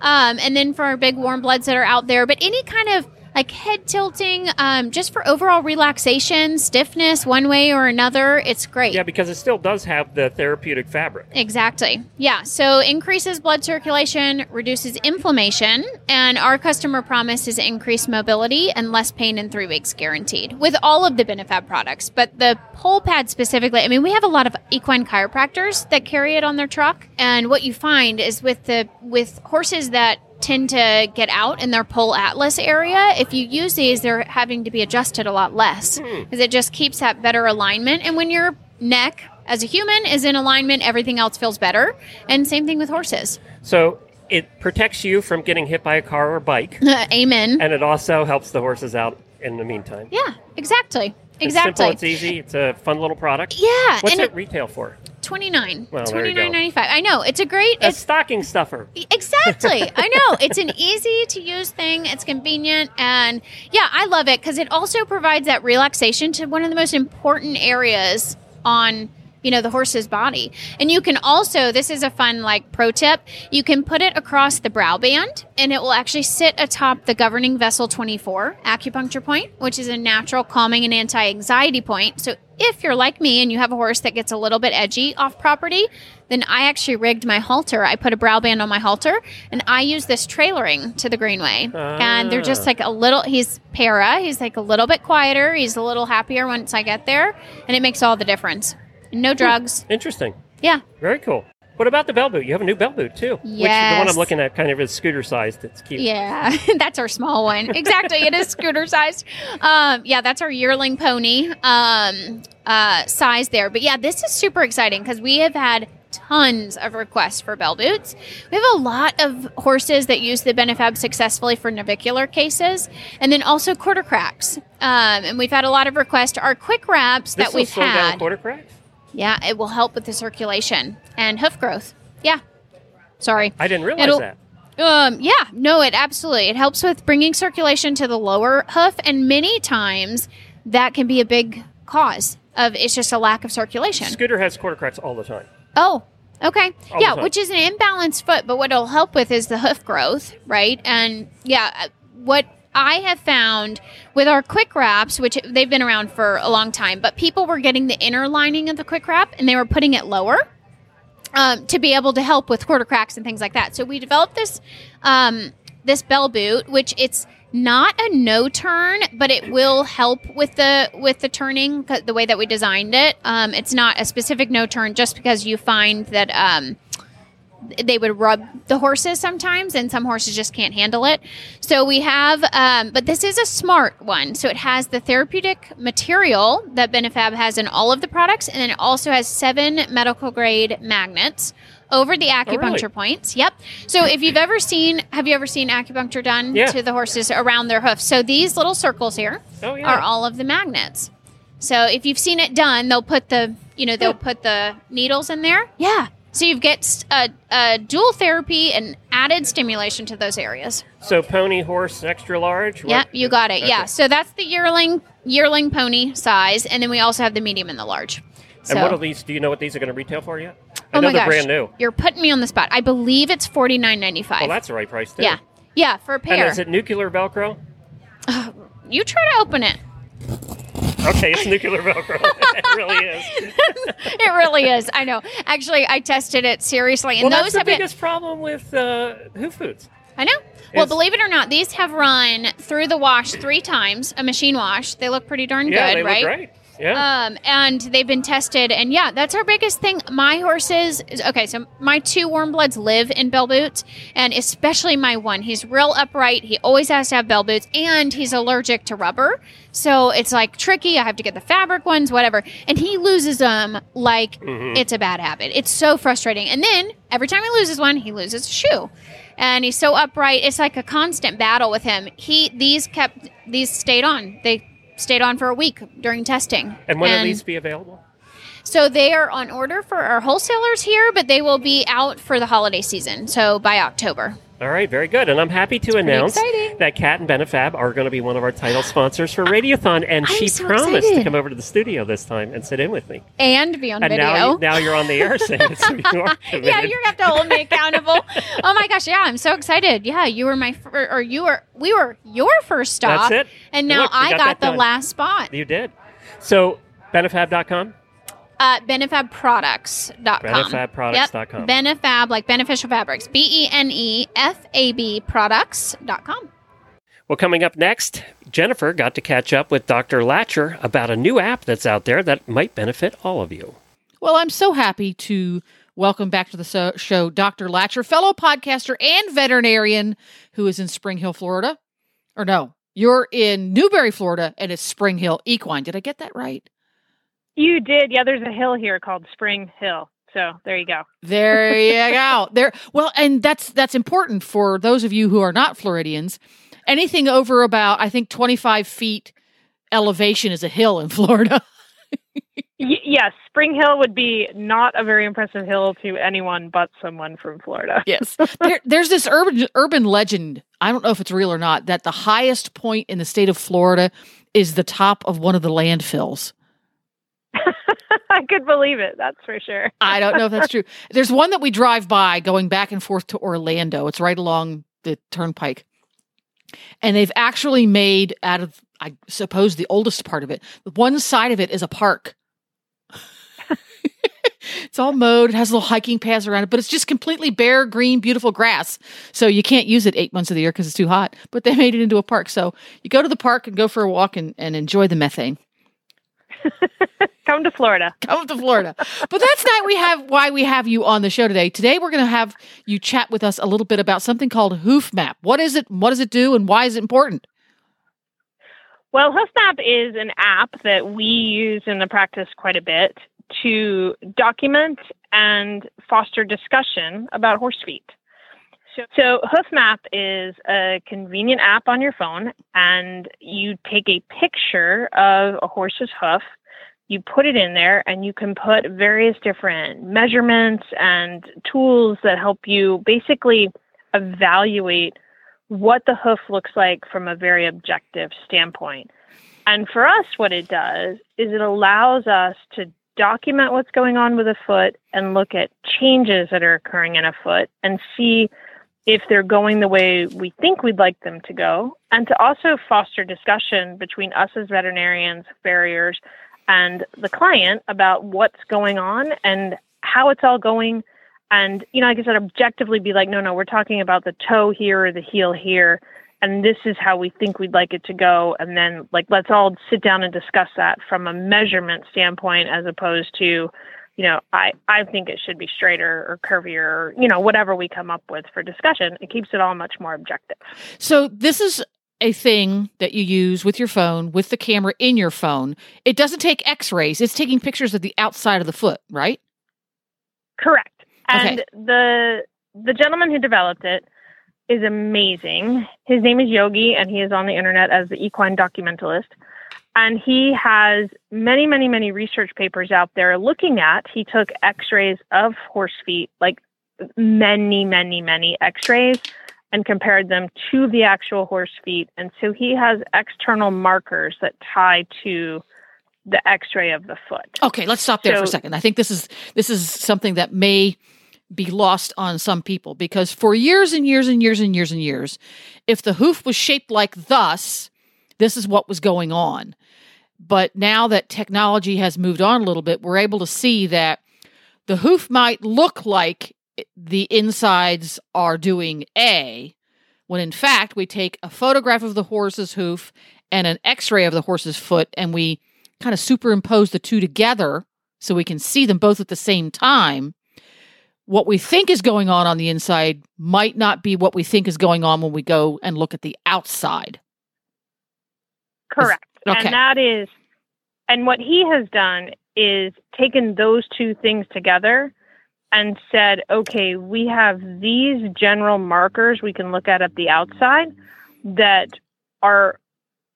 Um, and then for our big warm bloods that are out there, but any kind of like head tilting, um, just for overall relaxation, stiffness, one way or another, it's great. yeah, because it still does have the therapeutic fabric. Exactly. Yeah. So increases blood circulation, reduces inflammation, and our customer promise is increased mobility and less pain in three weeks guaranteed with all of the Benefab products. But the poll pad specifically, I mean, we have a lot of equine chiropractors that carry it on their truck. And what you find is with the with horses that tend to get out in their poll atlas area. If you use these they're having to be adjusted a lot less hmm. because it just keeps that better alignment. And when your neck as a human is in alignment everything else feels better. And same thing with horses. So it protects you from getting hit by a car or bike, amen. And it also helps the horses out in the meantime. yeah exactly. It's exactly simple, it's easy, it's a fun little product. yeah What's and it retail for? 29 Well, there you go. 29.95 i know it's a great A it's stocking stuffer. Exactly. I know. It's an easy to use thing. It's convenient. And yeah, I love it because it also provides that relaxation to one of the most important areas on you know the horse's body and you can also this is a fun like pro tip you can put it across the brow band and it will actually sit atop the governing vessel 24 acupuncture point which is a natural calming and anti-anxiety point so if you're like me and you have a horse that gets a little bit edgy off property then i actually rigged my halter i put a brow band on my halter and i use this trailering to the greenway and they're just Ah. like a little he's para he's like a little bit quieter he's a little happier once i get there and it makes all the difference no drugs Interesting. yeah Very cool. What about the bell boot? You have a new bell boot too. Which the one I'm looking at kind of is scooter sized. It's cute. Yeah, that's our small one. Exactly, it is scooter sized. Um, yeah, that's our yearling pony um, uh, size there. But yeah, this is super exciting because we have had tons of requests for bell boots. We have a lot of horses that use the Benefab successfully for navicular cases, and then also quarter cracks. Um, and we've had a lot of requests. Our quick wraps This that we've had, quarter cracks. Yeah, it will help with the circulation and hoof growth. Yeah, sorry. I didn't realize It'll- that. Um, yeah, no, it absolutely. It helps with bringing circulation to the lower hoof, and many times that can be a big cause of it's just a lack of circulation. Scooter has quarter cracks all the time. Oh, okay. All yeah, which is an imbalanced foot, but what it'll help with is the hoof growth, right? And yeah, uh, what I have found with our quick wraps, which they've been around for a long time, but people were getting the inner lining of the quick wrap and they were putting it lower um, to be able to help with quarter cracks and things like that. So we developed this um, this bell boot, which it's not a no turn, but it will help with the with the turning the way that we designed it. Um, it's not a specific no turn just because you find that um, they would rub the horses sometimes, and some horses just can't handle it. So we have, um, but this is a smart one. So it has the therapeutic material that Benefab has in all of the products, and then it also has seven medical grade magnets over the acupuncture really? points. Yep. So if you've ever seen, have you ever seen acupuncture done Yeah. to the horses around their hoofs? So these little circles here Oh yeah. are all of the magnets. So if you've seen it done, they'll put the you know they'll put the needles in there. Yeah. So you get a, a dual therapy and added stimulation to those areas. so pony, horse, extra large. What- Yeah, you got it. Yeah. So that's the yearling yearling pony size, and then we also have the medium and the large. So, And what are these? Do you know what these are going to retail for yet? Oh I oh know my they're gosh, brand new. You're putting me on the spot. I believe it's forty nine ninety five. Well, that's the right price too. yeah, yeah, for a And pair. is it nuclear Velcro? you try to open it. Okay, it's nuclear Velcro. it really is. It really is. I know. Actually, I tested it seriously, and Well, those that's the have been. biggest problem with uh, hoof boots. I know. Well, believe it or not, these have run through the wash three times, a machine wash. They look pretty darn Yeah, good, they right? look great. Yeah. Um, and they've been tested, and yeah, that's our biggest thing. My horses, okay, so my two warm bloods live in bell boots, and especially my one. He's real upright. He always has to have bell boots, and he's allergic to rubber. So it's like tricky. I have to get the fabric ones, whatever. And he loses them like it's a bad habit. It's so frustrating. And then every time he loses one, he loses a shoe. And he's so upright. It's like a constant battle with him. He these kept these stayed on. They stayed on for a week during testing. and when will these be available? So they are on order for our wholesalers here, but they will be out for the holiday season. So by October. All right, very good. And I'm happy to announce exciting. that Kat and Benefab are going to be one of our title sponsors for Radiothon, and I'm she so promised to come over to the studio this time and sit in with me. And be on And video. now, now you're on the air saying it's you are yeah, you're gonna have to hold me accountable. oh my gosh, yeah, I'm so excited. Yeah, you were my, fir- or you were, we were your first stop. That's it. And now Look, I got got, the done. last spot. You did. So, benefab.com? Uh, benefabproducts.com. Benefabproducts.com. Yep. Benefab, like beneficial fabrics. B E N E F A B products.com. Well, coming up next, Jennifer got to catch up with Dr. Lacher about a new app that's out there that might benefit all of you. Well, I'm so happy to welcome back to the show Dr. Lacher, fellow podcaster and veterinarian who is in Spring Hill, Florida. Or no, you're in Newberry, Florida, and it's Springhill Equine. Did I get that right? You did. Yeah, there's a hill here called Spring Hill. So there you go. There you go. There. Well, and that's that's important for those of you who are not Floridians. Anything over about I think 25 feet elevation is a hill in Florida. Y- yes, Spring Hill would be not a very impressive hill to anyone but someone from Florida. Yes. there, there's this urban urban legend. I don't know if it's real or not. That the highest point in the state of Florida is the top of one of the landfills. I could believe it. That's for sure. I don't know if that's true. There's one that we drive by going back and forth to Orlando. It's right along the turnpike. And they've actually made out of, I suppose, the oldest part of it. One side of it is a park. it's all mowed. It has little hiking paths around it, but it's just completely bare, green, beautiful grass. So you can't use it eight months of the year because it's too hot. But they made it into a park. So you go to the park and go for a walk and, and enjoy the methane. Come to Florida. come to Florida. But that's not we have why we have you on the show today. Today we're going to have you chat with us a little bit about something called HoofmApp. What is it? What does it do? And why is it important? Well, HoofmApp is an app that we use in the practice quite a bit to document and foster discussion about horse feet. So, so HoofmApp is a convenient app on your phone, and you take a picture of a horse's hoof, you put it in there, and you can put various different measurements and tools that help you basically evaluate what the hoof looks like from a very objective standpoint. And for us, what it does is it allows us to document what's going on with a foot and look at changes that are occurring in a foot and see if they're going the way we think we'd like them to go, and to also foster discussion between us as veterinarians, farriers, and the client about what's going on and how it's all going. And, you know, like I said, objectively be like, no, no, we're talking about the toe here or the heel here, and this is how we think we'd like it to go. And then, like, let's all sit down and discuss that from a measurement standpoint as opposed to, you know, I, I think it should be straighter or curvier or, you know, whatever we come up with for discussion. It keeps it all much more objective. So this is a thing that you use with your phone, with the camera in your phone. It doesn't take X-rays. It's taking pictures of the outside of the foot, right? Correct. Okay. And the the gentleman who developed it is amazing. His name is Yogi, and he is on the internet as the equine documentalist. And he has many, many, many research papers out there looking at. He took X-rays of horse feet, like many, many, many X-rays, and compared them to the actual horse feet. And so he has external markers that tie to the X-ray of the foot. Okay, let's stop there for a second. I think this is this is something that may be lost on some people because for years and years and years and years and years, if the hoof was shaped like thus, this is what was going on. But now that technology has moved on a little bit, we're able to see that the hoof might look like the insides are doing A, when in fact we take a photograph of the horse's hoof and an x ray of the horse's foot and we kind of superimpose the two together so we can see them both at the same time, what we think is going on on the inside might not be what we think is going on when we go and look at the outside. Correct. Okay. And that is, and what he has done is taken those two things together and said, okay, we have these general markers we can look at at the outside that are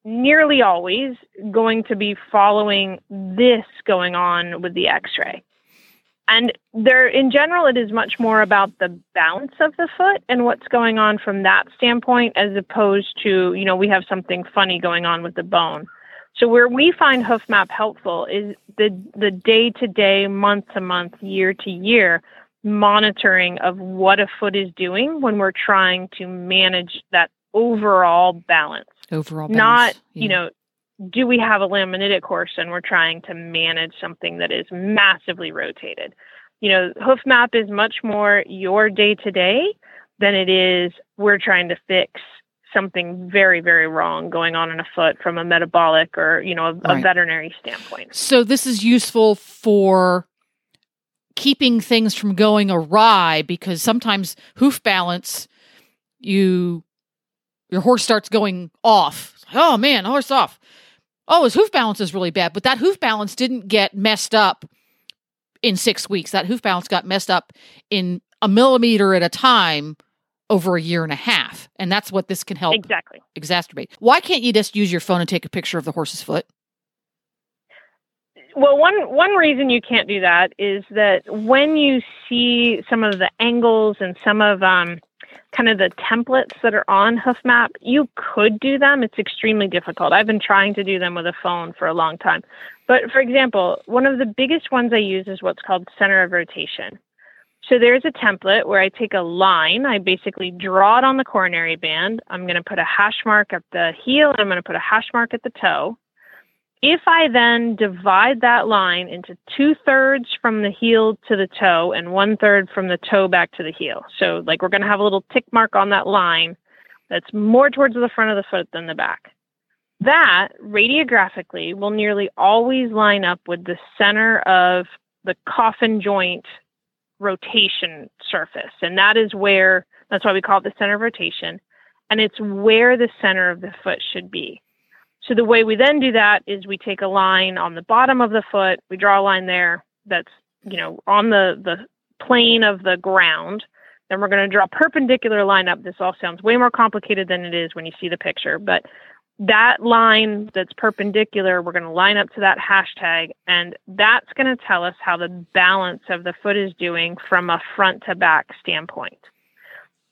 nearly always going to be following this going on with the x ray. And there, in general, it is much more about the balance of the foot and what's going on from that standpoint, as opposed to, you know, we have something funny going on with the bone. So where we find HoofmApp helpful is the the day to day, month to month, year to year monitoring of what a foot is doing when we're trying to manage that overall balance. Overall, balance. Not, balance. you know, do we have a laminitic horse and we're trying to manage something that is massively rotated? You know, HoofmApp is much more your day to day than it is we're trying to fix something very, very wrong going on in a foot from a metabolic or, you know, a, a veterinary standpoint. So this is useful for keeping things from going awry because sometimes hoof balance you your horse starts going off. Oh man, horse off. Oh, his hoof balance is really bad, but that hoof balance didn't get messed up in 6 weeks. That hoof balance got messed up in a millimeter at a time over a year and a half. And that's what this can help Exactly. exacerbate. Why can't you just use your phone and take a picture of the horse's foot? Well, one one reason you can't do that is that when you see some of the angles and some of um, kind of the templates that are on HoofmApp, you could do them. It's extremely difficult. I've been trying to do them with a phone for a long time. But for example, one of the biggest ones I use is what's called center of rotation. So there's a template where I take a line, I basically draw it on the coronary band. I'm going to put a hash mark at the heel, and I'm going to put a hash mark at the toe. If I then divide that line into two thirds from the heel to the toe and one third from the toe back to the heel. So, like, we're going to have a little tick mark on that line that's more towards the front of the foot than the back. That radiographically will nearly always line up with the center of the coffin joint rotation surface. And that is where, that's why we call it the center of rotation. And it's where the center of the foot should be. So the way we then do that is we take a line on the bottom of the foot, we draw a line there that's, you know, on the, the plane of the ground. Then we're going to draw a perpendicular line up. This all sounds way more complicated than it is when you see the picture, but that line that's perpendicular, we're going to line up to that hashtag, and that's going to tell us how the balance of the foot is doing from a front to back standpoint.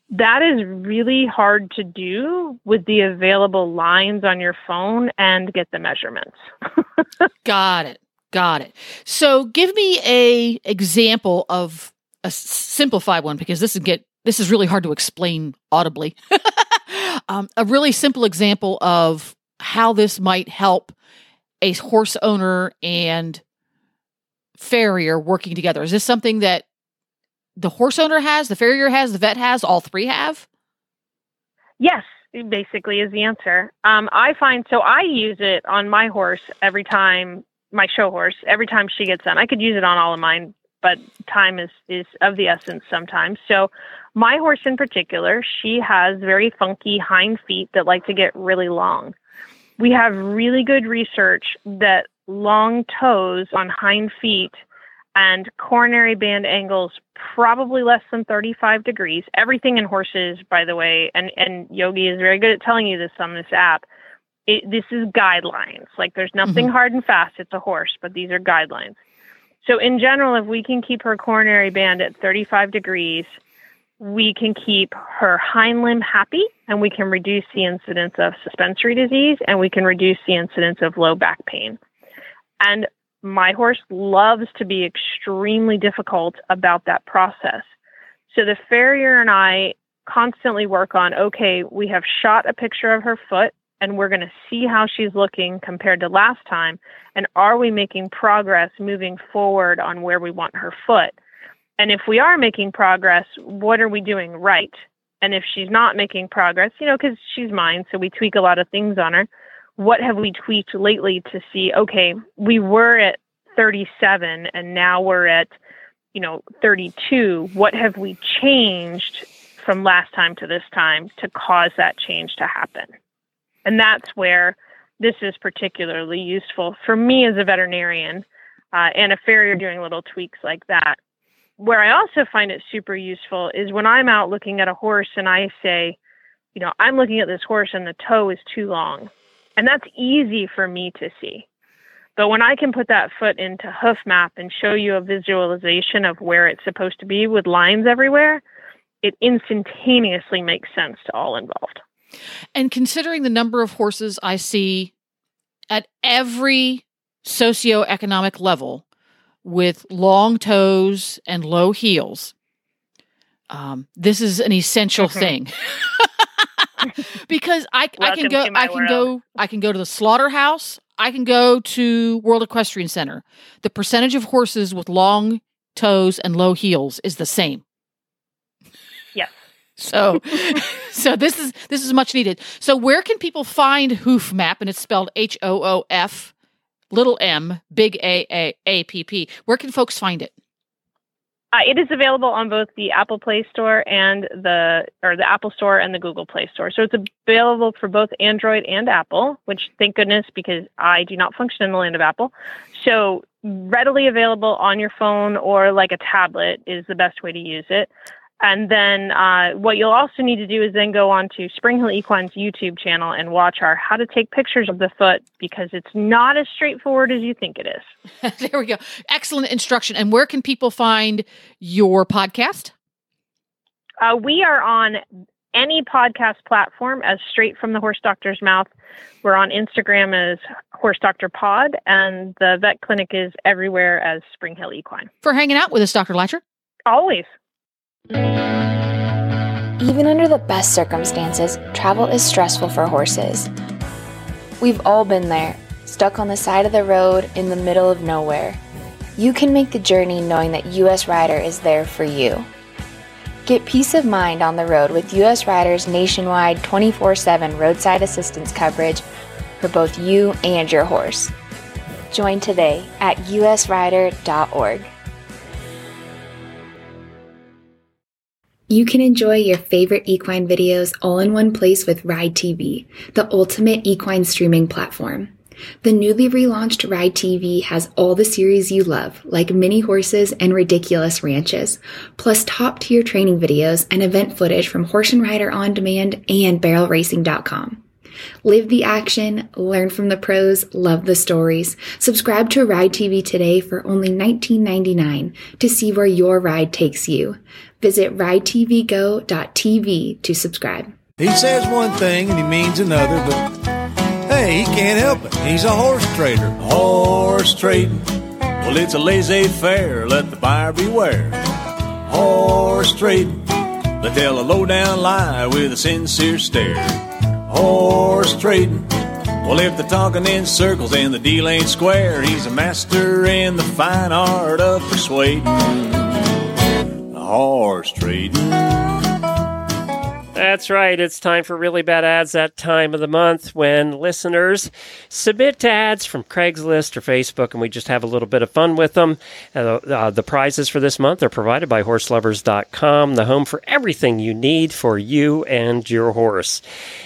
That is really hard to do with the available lines on your phone and get the measurements. Got it. Got it. So give me a example of a simplified one because this is get this is really hard to explain audibly. um, a really simple example of how this might help a horse owner and farrier working together. Is this something that the horse owner has, the farrier has, the vet has, all three have? Yes, basically is the answer. Um, I find so I use it on my horse every time my show horse every time she gets on. I could use it on all of mine, but time is is of the essence sometimes. So my horse in particular, she has very funky hind feet that like to get really long. We have really good research that long toes on hind feet and coronary band angles probably less than 35 degrees. Everything in horses, by the way, and, and Yogi is very good at telling you this on this app. It, this is guidelines. Like there's mm-hmm. nothing hard and fast. It's a horse, but these are guidelines. So in general, if we can keep her coronary band at 35 degrees, we can keep her hind limb happy and we can reduce the incidence of suspensory disease and we can reduce the incidence of low back pain. And my horse loves to be extremely difficult about that process. So the farrier and I constantly work on okay, we have shot a picture of her foot and we're going to see how she's looking compared to last time. And are we making progress moving forward on where we want her foot? And if we are making progress, what are we doing right? And if she's not making progress, you know, because she's mine, so we tweak a lot of things on her what have we tweaked lately to see, okay, we were at 37 and now we're at, you know, 32. What have we changed from last time to this time to cause that change to happen? And that's where this is particularly useful for me as a veterinarian uh, and a farrier doing little tweaks like that. Where I also find it super useful is when I'm out looking at a horse and I say, you know, I'm looking at this horse and the toe is too long. And that's easy for me to see. But when I can put that foot into HoofmApp and show you a visualization of where it's supposed to be with lines everywhere, it instantaneously makes sense to all involved. And considering the number of horses I see at every socioeconomic level with long toes and low heels, um, this is an essential Mhm. thing. because I, I can go I can world. go I can go to the slaughterhouse, I can go to World Equestrian Center. The percentage of horses with long toes and low heels is the same. Yes. So so this is this is much needed. So where can people find HoofmApp and it's spelled H O O F little m big A A A P P. Where can folks find it? Uh, it is available on both the Apple Play Store and the or the Apple Store and the Google Play Store. So it's available for both Android and Apple, which thank goodness because I do not function in the land of Apple. So readily available on your phone or like a tablet is the best way to use it. And then uh, what you'll also need to do is then go on to Springhill Equine's YouTube channel and watch our how to take pictures of the foot because it's not as straightforward as you think it is. there we go. Excellent instruction. And where can people find your podcast? Uh, we are on any podcast platform as straight from the horse doctor's mouth. We're on Instagram as Horse Doctor Pod, and the vet clinic is everywhere as Springhill Equine. For hanging out with us, Dr. Lacher. Always. Even under the best circumstances, travel is stressful for horses. We've all been there, stuck on the side of the road in the middle of nowhere. You can make the journey knowing that USRider is there for you. Get peace of mind on the road with USRider's nationwide 24 7 roadside assistance coverage for both you and your horse. Join today at usrider.org. You can enjoy your favorite equine videos all in one place with Ride TV, the ultimate equine streaming platform. The newly relaunched Ride TV has all the series you love, like mini horses and ridiculous ranches, plus top tier training videos and event footage from Horse and Rider On Demand and BarrelRacing.com. Live the action, learn from the pros, love the stories. Subscribe to Ride TV today for only $19.99 to see where your ride takes you. Visit ridetvgo.tv to subscribe. He says one thing and he means another, but hey, he can't help it. He's a horse trader. Horse trading. Well, it's a laissez faire. Let the buyer beware. Horse trading. They tell a low down lie with a sincere stare. Horse trading. Well, if they're talking in circles and the deal ain't square, he's a master in the fine art of persuading. Horse trading. That's right. It's time for really bad ads that time of the month when listeners submit to ads from Craigslist or Facebook, and we just have a little bit of fun with them. Uh, uh, the prizes for this month are provided by HorseLovers.com, the home for everything you need for you and your horse.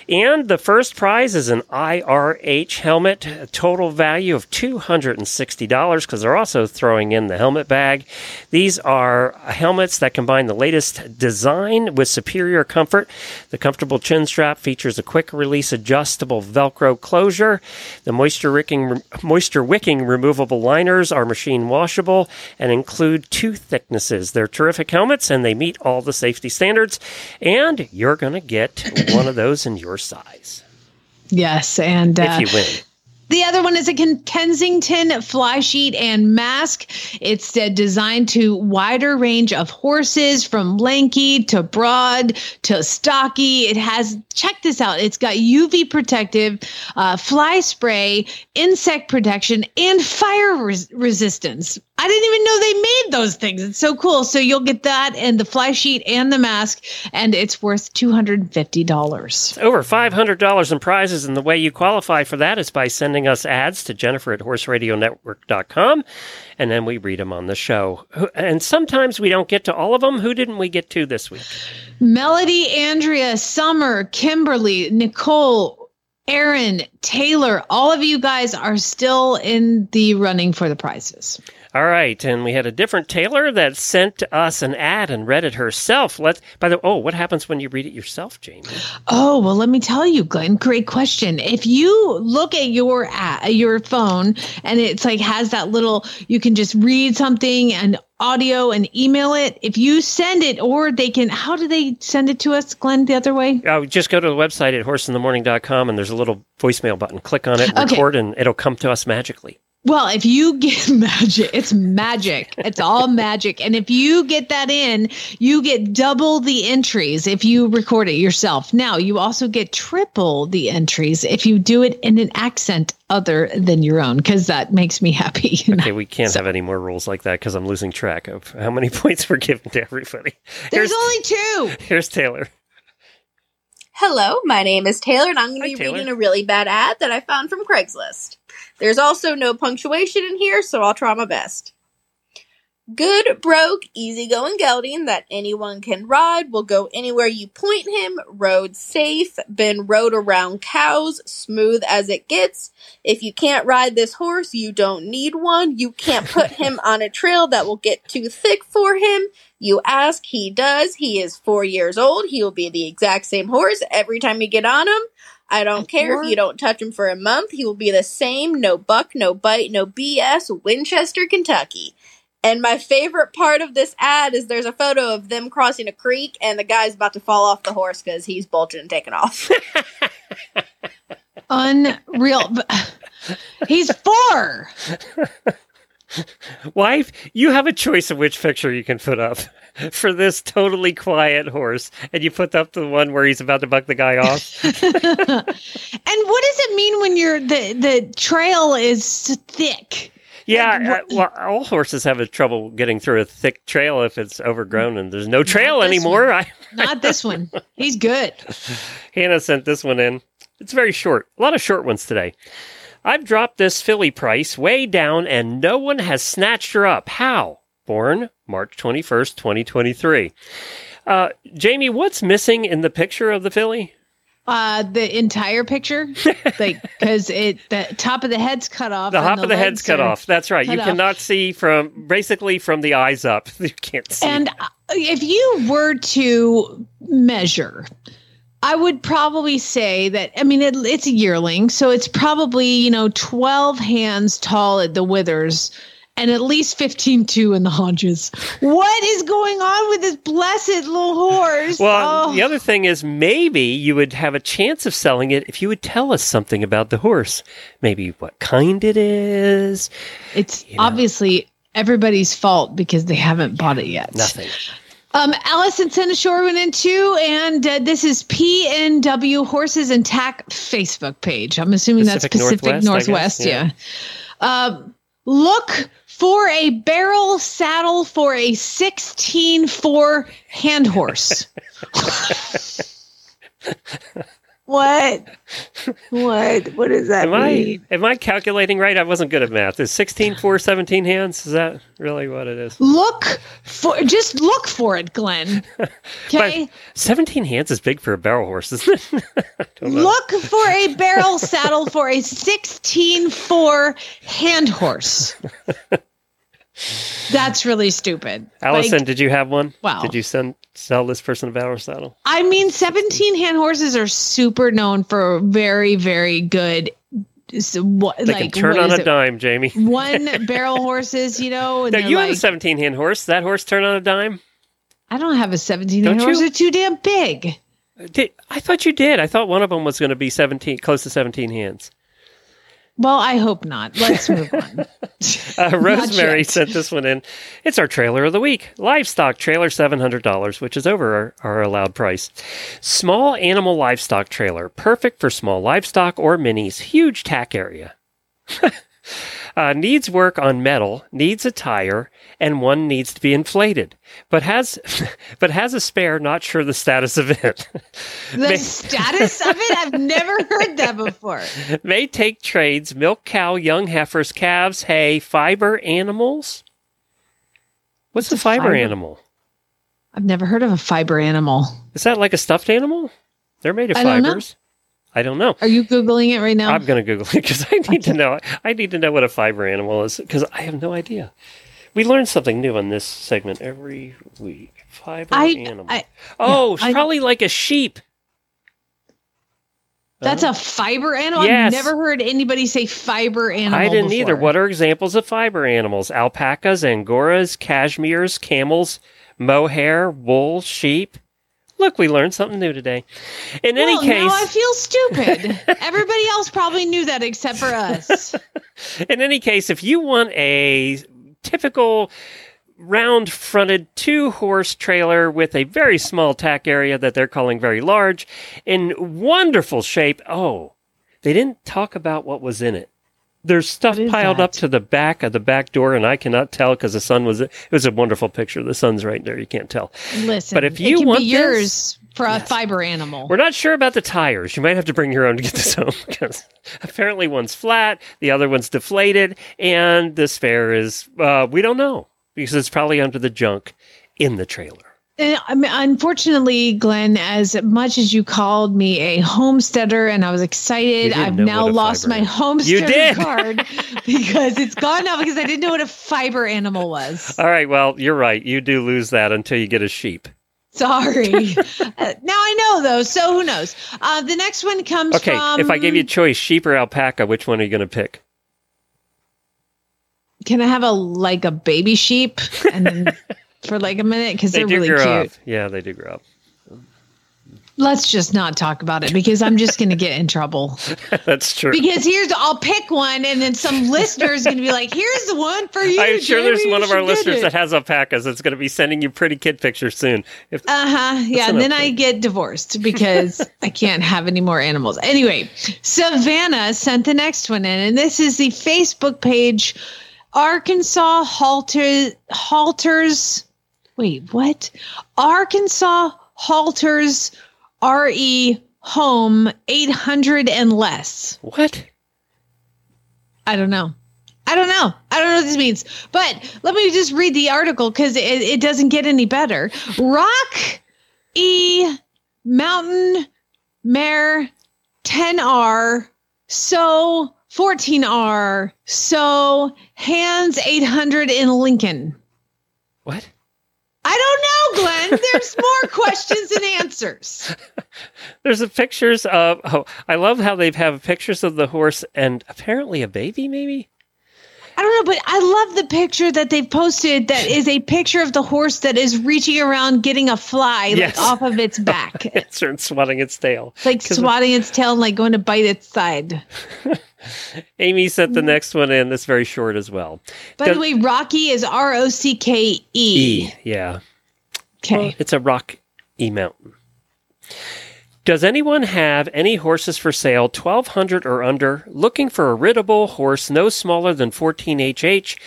And the first prize is an IRH helmet, a total value of $260 because they're also throwing in the helmet bag. These are helmets that combine the latest design with superior comfort. The comfortable chin strap features a quick release adjustable Velcro closure. The moisture wicking, moisture wicking removable liners are machine washable and include two thicknesses. They're terrific helmets and they meet all the safety standards. And you're going to get one of those in your size Yes, and uh, if you win. The other one is a Kensington fly sheet and mask. It's designed to wider range of horses from lanky to broad to stocky. It has check this out. It's got UV protective, uh, fly spray, insect protection, and fire res- resistance. I didn't even know they made those things. It's so cool. So you'll get that and the fly sheet and the mask, and it's worth two hundred and fifty dollars. Over $500 in prizes, and the way you qualify for that is by sending us ads to Jennifer at horseradionetwork.com, and then we read them on the show. And sometimes we don't get to all of them. Who didn't we get to this week? Melody, Andrea, Summer, Kimberly, Nicole, Aaron, Taylor, all of you guys are still in the running for the prizes. All right, and we had a different Taylor that sent us an ad and read it herself. Let's. By the oh, what happens when you read it yourself, Jamie? Oh, well, let me tell you, Glenn, great question. If you look at your at your phone and it's like has that little you can just read something and audio and email it. If you send it or they can how do they send it to us, Glenn, the other way? Uh, just go to the website at horseinthemorning.com and there's a little voicemail button. Click on it, Okay. record, and it'll come to us magically. Well, if you get magic, it's magic. It's all magic. And if you get that in, you get double the entries if you record it yourself. Now, you also get triple the entries if you do it in an accent other than your own, because that makes me happy. you know? Okay, we can't have any more rules like that because I'm losing track of how many points we're giving to everybody. There's Here's, only two. here's Taylor. Hello, my name is Taylor, and I'm going to be Taylor. reading a really bad ad that I found from Craigslist. There's also no punctuation in here, so I'll try my best. Good, broke, easygoing gelding that anyone can ride, will go anywhere you point him, Rode safe, been rode around cows, smooth as it gets. If you can't ride this horse, you don't need one. You can't put him on a trail that will get too thick for him. You ask, he does. He is four years old. He will be the exact same horse every time you get on him. I don't care if you don't touch him for a month. He will be the same. No buck, no bite, no BS. Winchester, Kentucky. And my favorite part of this ad is there's a photo of them crossing a creek and the guy's about to fall off the horse because he's bolted and taken off. Unreal. He's four. Wife, you have a choice of which picture you can put up for this totally quiet horse, and you put up the one where he's about to buck the guy off. And what does it mean when you're the the trail is thick? Yeah, uh, well, all horses have a trouble getting through a thick trail if it's overgrown and there's no trail anymore. I, Not this one. He's good. Hannah sent this one in. It's very short. A lot of short ones today. I've dropped this filly price way down and no one has snatched her up. How? Born March 21st, 2023. Uh, Jamie, what's missing in the picture of the filly? Uh, the entire picture, like because it the top of the head's cut off. The top of the head's cut off. That's right. You off. cannot see from basically from the eyes up. You can't see. And uh, if you were to measure, I would probably say that, I mean, it, it's a yearling, so it's probably, you know, 12 hands tall at the withers and at least 15 two in the haunches. What is going on with this blessed little horse? Well, Oh. the other thing is maybe you would have a chance of selling it if you would tell us something about the horse. Maybe what kind it is. It's obviously everybody's fault because they haven't bought it yet. Nothing. Um, Allison Senashore went in too, and uh, this is PNW Horses and Tack Facebook page. I'm assuming Pacific that's Pacific Northwest, Northwest. guess, yeah. Um, look for a barrel saddle for a 16 4 hand horse. what? What? What does that Am I mean? am I calculating right? I wasn't good at math. Is 16 4 17 hands? Is that really what it is? Look for just look for it, Glenn. Okay. 17 hands is big for a barrel horse, isn't it? I. Look for a barrel saddle for a 16-4 hand horse. That's really stupid. Allison, Like, did you have one? Wow. Did you send sell this person a barrel saddle? I mean, 17 hand horses are super known for very, very good. s- What, They like, can turn on a it? dime, Jamie. One barrel horses, you know. They're you have a 17 hand horse. That horse turn on a dime? I don't have a 17 Don't hand horse. They're too damn big. Did, I thought you did. I thought one of them was going to be 17, close to 17 hands. Well, I hope not. Let's move on. Uh, Rosemary sent this one in. It's our trailer of the week. Livestock trailer, $700, which is over our, our allowed price. Small animal livestock trailer, perfect for small livestock or minis. Huge tack area. Uh, needs work on metal, needs a tire, and one needs to be inflated. But has but has a spare, not sure the status of it. The May- status of it, I've never heard that before. May take trades, milk cow, young heifers, calves, hay, fiber animals. What's a fiber, fiber? animal? I've never heard of a fiber animal. Is that like a stuffed animal? They're made of I fibers. I don't know. Are you googling it right now? I'm going to Google it because I need to know. I need to know what a fiber animal is because I have no idea. We learn something new on this segment every week. Fiber I- animal. I- oh, yeah, it's I- probably like a sheep. That's a fiber animal. Yes. I've never heard anybody say fiber animal. I didn't either. What are examples of fiber animals? Alpacas, angoras, cashmeres, camels, mohair, wool, sheep. Look, we learned something new today. In any case, now I feel stupid. Everybody else probably knew that except for us. in any case, if you want a typical round fronted two horse trailer with a very small tack area that they're calling very large in wonderful shape. Oh, they didn't talk about what was in it. There's stuff piled that? up to the back of the back door, and I cannot tell because the sun was. It was a wonderful picture. The sun's right there. You can't tell. Listen, But if you want be this- yours for a fiber animal. We're not sure about the tires. You might have to bring your own to get this home because apparently one's flat, the other one's deflated, and the spare is uh, we don't know because it's probably under the junk in the trailer. And, I mean, unfortunately, Glenn, as much as you called me a homesteader and I was excited, I've now lost my homesteader card because it's gone now because I didn't know what a fiber animal was. All right, well, you're right. You do lose that until you get a sheep. Sorry. Uh, now I know though, so who knows? Uh, the next one comes Okay, from. if I gave you a choice, sheep or alpaca, which one are you going to pick? can I have a like a baby sheep and then for like a minute because They they're really grow cute. up. Yeah, they do grow up. Let's just not talk about it because I'm just going to get in trouble. That's true. Because here's I'll pick one, and then some listeners going to be like, "Here's the one for you." I'm sure there's one of our listeners it." that has alpacas that's going to be sending you pretty kid pictures soon. If Uh huh. Yeah. And then okay. I get divorced because I can't have any more animals. Anyway, Savannah sent the next one in, and this is the Facebook page Arkansas halter, halters. Wait, what? Arkansas halters RE home 800 and less. what? I don't know. I don't know. I don't know what this means. But let me just read the article because it, it doesn't get any better. Rock E Mountain Mare 10R So 14R So Hands 800 in Lincoln. What? I don't know, Glenn. There's more questions than answers. There's a pictures of. Oh, I love how they have pictures of the horse and apparently a baby, maybe. I don't know, but I love the picture that they've posted that is a picture of the horse that is reaching around getting a fly Yes. like off of its back. It's swatting its tail. It's like swatting its tail and like going to bite its side. Amy sent the next one in. That's very short as well. By the way, Rocky is R O C K E. yeah. Okay. It's a rock E mountain. Does anyone have any horses for sale, 1200 or under, looking for a riddable horse no smaller than 14 HH,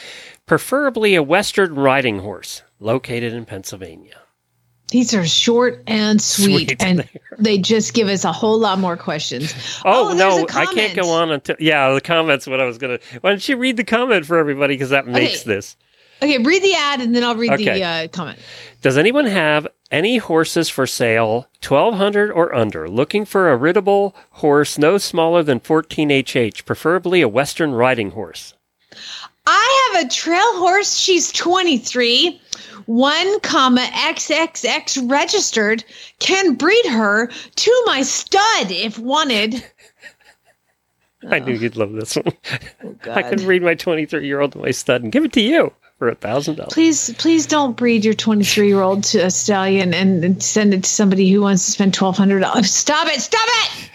preferably a Western riding horse, located in Pennsylvania? These are short and sweet, Sweet. and they just give us a whole lot more questions. Oh, oh there's no, I can't go on until. Yeah, the comment's what I was going to. Why don't you read the comment for everybody? Because that makes Okay. this. Okay, read the ad and then I'll read Okay. the uh, comment. Does anyone have any horses for sale, 1200 or under, looking for a riddable horse no smaller than 14 HH, preferably a Western riding horse? I have a trail horse. She's 23. One comma XXX registered. Can breed her to my stud if wanted. I knew you'd love this one. I Oh. God. could read my 23 year old to my stud and give it to you for a thousand dollars. Please, please don't breed your 23 year old to a stallion and, and send it to somebody who wants to spend $1,200. Stop it! Stop it!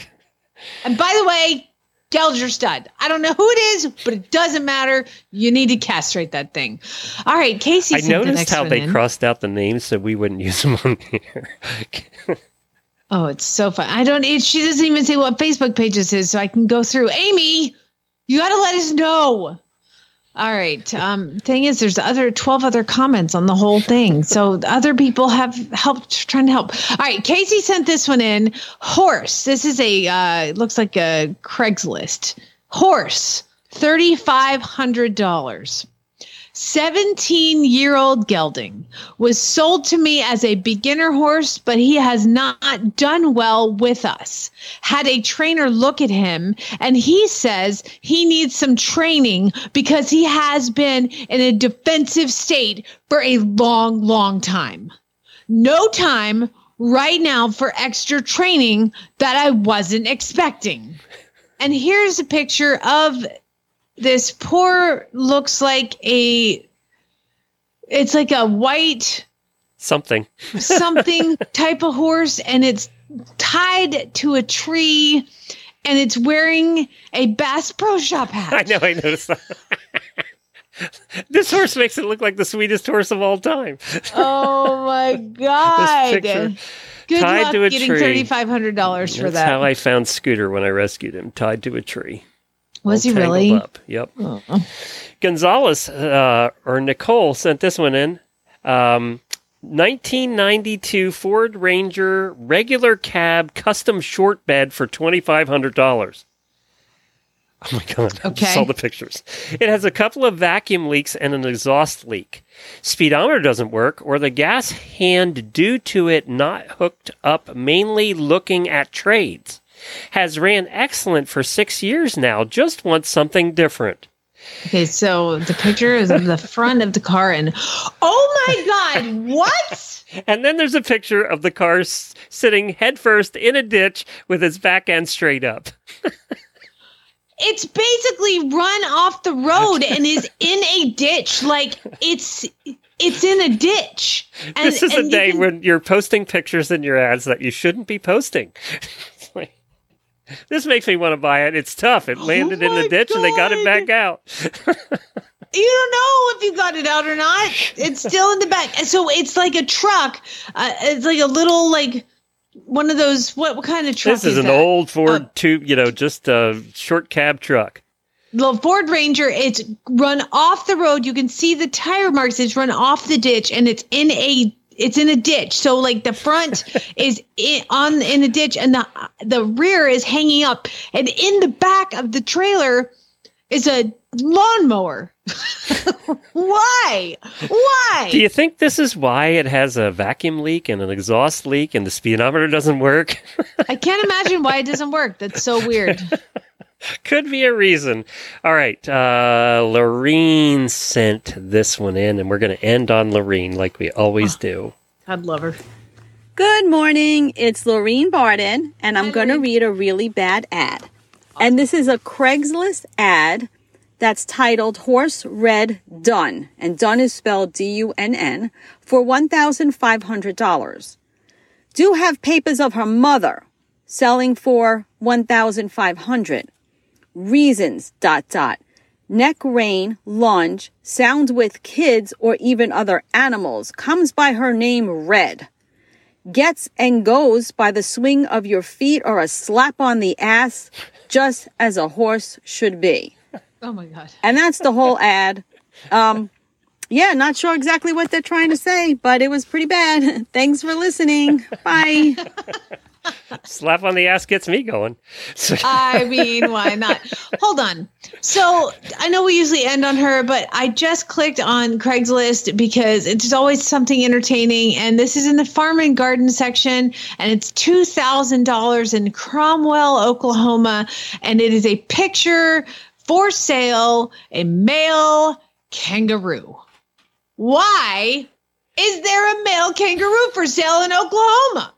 And by the way, Gelger stud. I don't know who it is, but it doesn't matter. You need to castrate that thing. All right, Casey. I the noticed next how they in. crossed out the names so we wouldn't use them on here. Oh, it's so fun. I don't. It, she doesn't even say what Facebook page this is, so I can go through. Amy, you got to let us know. All right. Um, thing is, there's other 12 other comments on the whole thing. So other people have helped, trying to help. All right. Casey sent this one in. Horse. This is a, uh, it looks like a Craigslist. Horse, $3,500. 17 year old gelding was sold to me as a beginner horse, but he has not done well with us. Had a trainer look at him and he says he needs some training because he has been in a defensive state for a long, long time. No time right now for extra training that I wasn't expecting. And here's a picture of this poor looks like a it's like a white Something. something type of horse and it's tied to a tree and it's wearing a Bass Pro Shop hat. I know, I noticed that. this horse makes it look like the sweetest horse of all time. Oh my god. picture Good tied luck to a getting thirty five hundred dollars for That's that. how I found Scooter when I rescued him, tied to a tree. Was he really? Up. Yep. Gonzalez uh, or Nicole sent this one in. Um, 1992 Ford Ranger regular cab custom short bed for $2,500. Oh my God. I just Okay. saw the pictures. It has a couple of vacuum leaks and an exhaust leak. Speedometer doesn't work, or the gas hand, due to it not hooked up, mainly looking at trades. Has ran excellent for six years now, just wants something different. Okay, so the picture is of the front of the car and oh my god, what? And then there's a picture of the car s- sitting headfirst in a ditch with its back end straight up. It's basically run off the road and is in a ditch. Like it's it's in a ditch. And, this is a day can- when you're posting pictures in your ads that you shouldn't be posting. This makes me want to buy it. It's tough. It landed in Oh my the ditch and they got it back out. you don't know if you got it out or not. It's still in the back. So it's like a truck. Uh, it's like a little like one of those what what kind of truck this is, an that? old Ford tube, you know, just a short cab truck. the Ford Ranger, it's run off the road. You can see the tire marks. It's run off the ditch, and it's in a it's in a ditch. So like the front is in, on in the ditch, and the the rear is hanging up, and in the back of the trailer is a lawnmower. Why? Why? Do you think this is why it has a vacuum leak and an exhaust leak and the speedometer doesn't work? I can't imagine why it doesn't work. That's so weird. Could be a reason. All right. Uh, Lorene sent this one in, and we're going to end on Lorene like we always do. I'd love her. Good morning. It's Lorene Barden, and I'm going to read a really bad ad. And this is a Craigslist ad that's titled Horse Red Dun, and Dun is spelled D U N N, for $1,500. Do have papers of her mother selling for 1500 Reasons, dot, dot. Neck rein, lunge, sounds with kids or even other animals, comes by her name Red gets and goes by the swing of your feet or a slap on the ass, just as a horse should be. Oh my god. And that's the whole ad. Um, yeah, not sure exactly what they're trying to say, but it was pretty bad. Thanks for listening. Bye. Slap on the ass gets me going. I mean, why not? Hold on. So I know we usually end on her, but I just clicked on Craigslist because it's always something entertaining. And this is in the farm and garden section, and it's $2,000 in Cromwell, Oklahoma. And it is a picture for sale, a male kangaroo. Why is there a male kangaroo for sale in Oklahoma?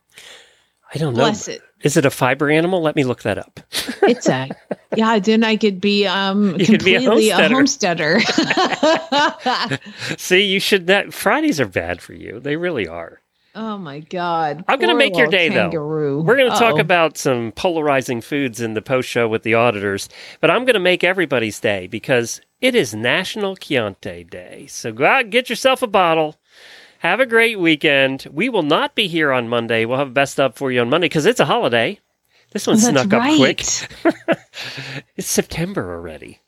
I don't know. Bless it. Is it a fiber animal? Let me look that up. It's a yeah. Then I could be um You could be a completely a homesteader. See, you should not. Fridays are bad for you. They really are. oh my god! I'm going to make your day, kangaroo. though. We're going to talk about some polarizing foods in the post show with the auditors, but I'm going to make everybody's day because it is National Chianti Day. So go out and get yourself a bottle. Have a great weekend. We will not be here on Monday. We'll have best up for you on Monday because it's a holiday. This one that's snuck up right. quick. it's September already.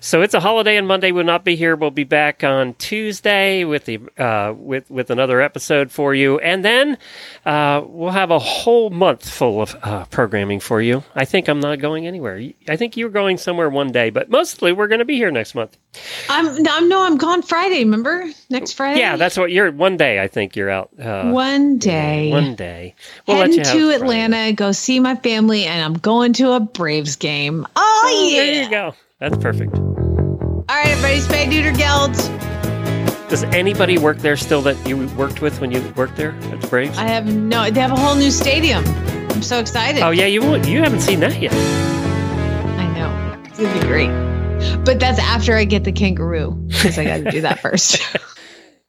So it's a holiday, and Monday will not be here. We'll be back on Tuesday with the uh, with with another episode for you, and then uh, we'll have a whole month full of uh, programming for you. I think I'm not going anywhere. I think you're going somewhere one day, but mostly we're going to be here next month. I'm, I'm no, I'm gone Friday. Remember next Friday? Yeah, that's what you're. One day, I think you're out. Uh, one day. One day. We'll Heading to Friday. Atlanta, go see my family, and I'm going to a Braves game. Oh, Oh, yeah! There you go. That's perfect. All right, everybody, spay neuter geld. Does anybody work there still that you worked with when you worked there at the Braves? I have no. They have a whole new stadium. I'm so excited. oh yeah, you won't- you haven't seen that yet. I know. It's gonna be great. But that's after I get the kangaroo because I got to do that first.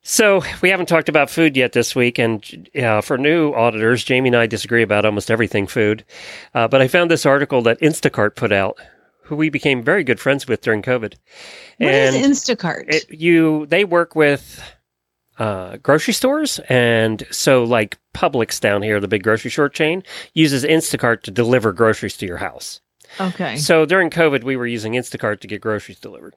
So we haven't talked about food yet this week, and uh, for new auditors, Jamie and I disagree about almost everything food. Uh, but I found this article that Instacart put out, who we became very good friends with during COVID. What is and Instacart? it, you they work with uh, grocery stores, and so like Publix down here, the big grocery store chain, uses Instacart to deliver groceries to your house. Okay. So during COVID, we were using Instacart to get groceries delivered,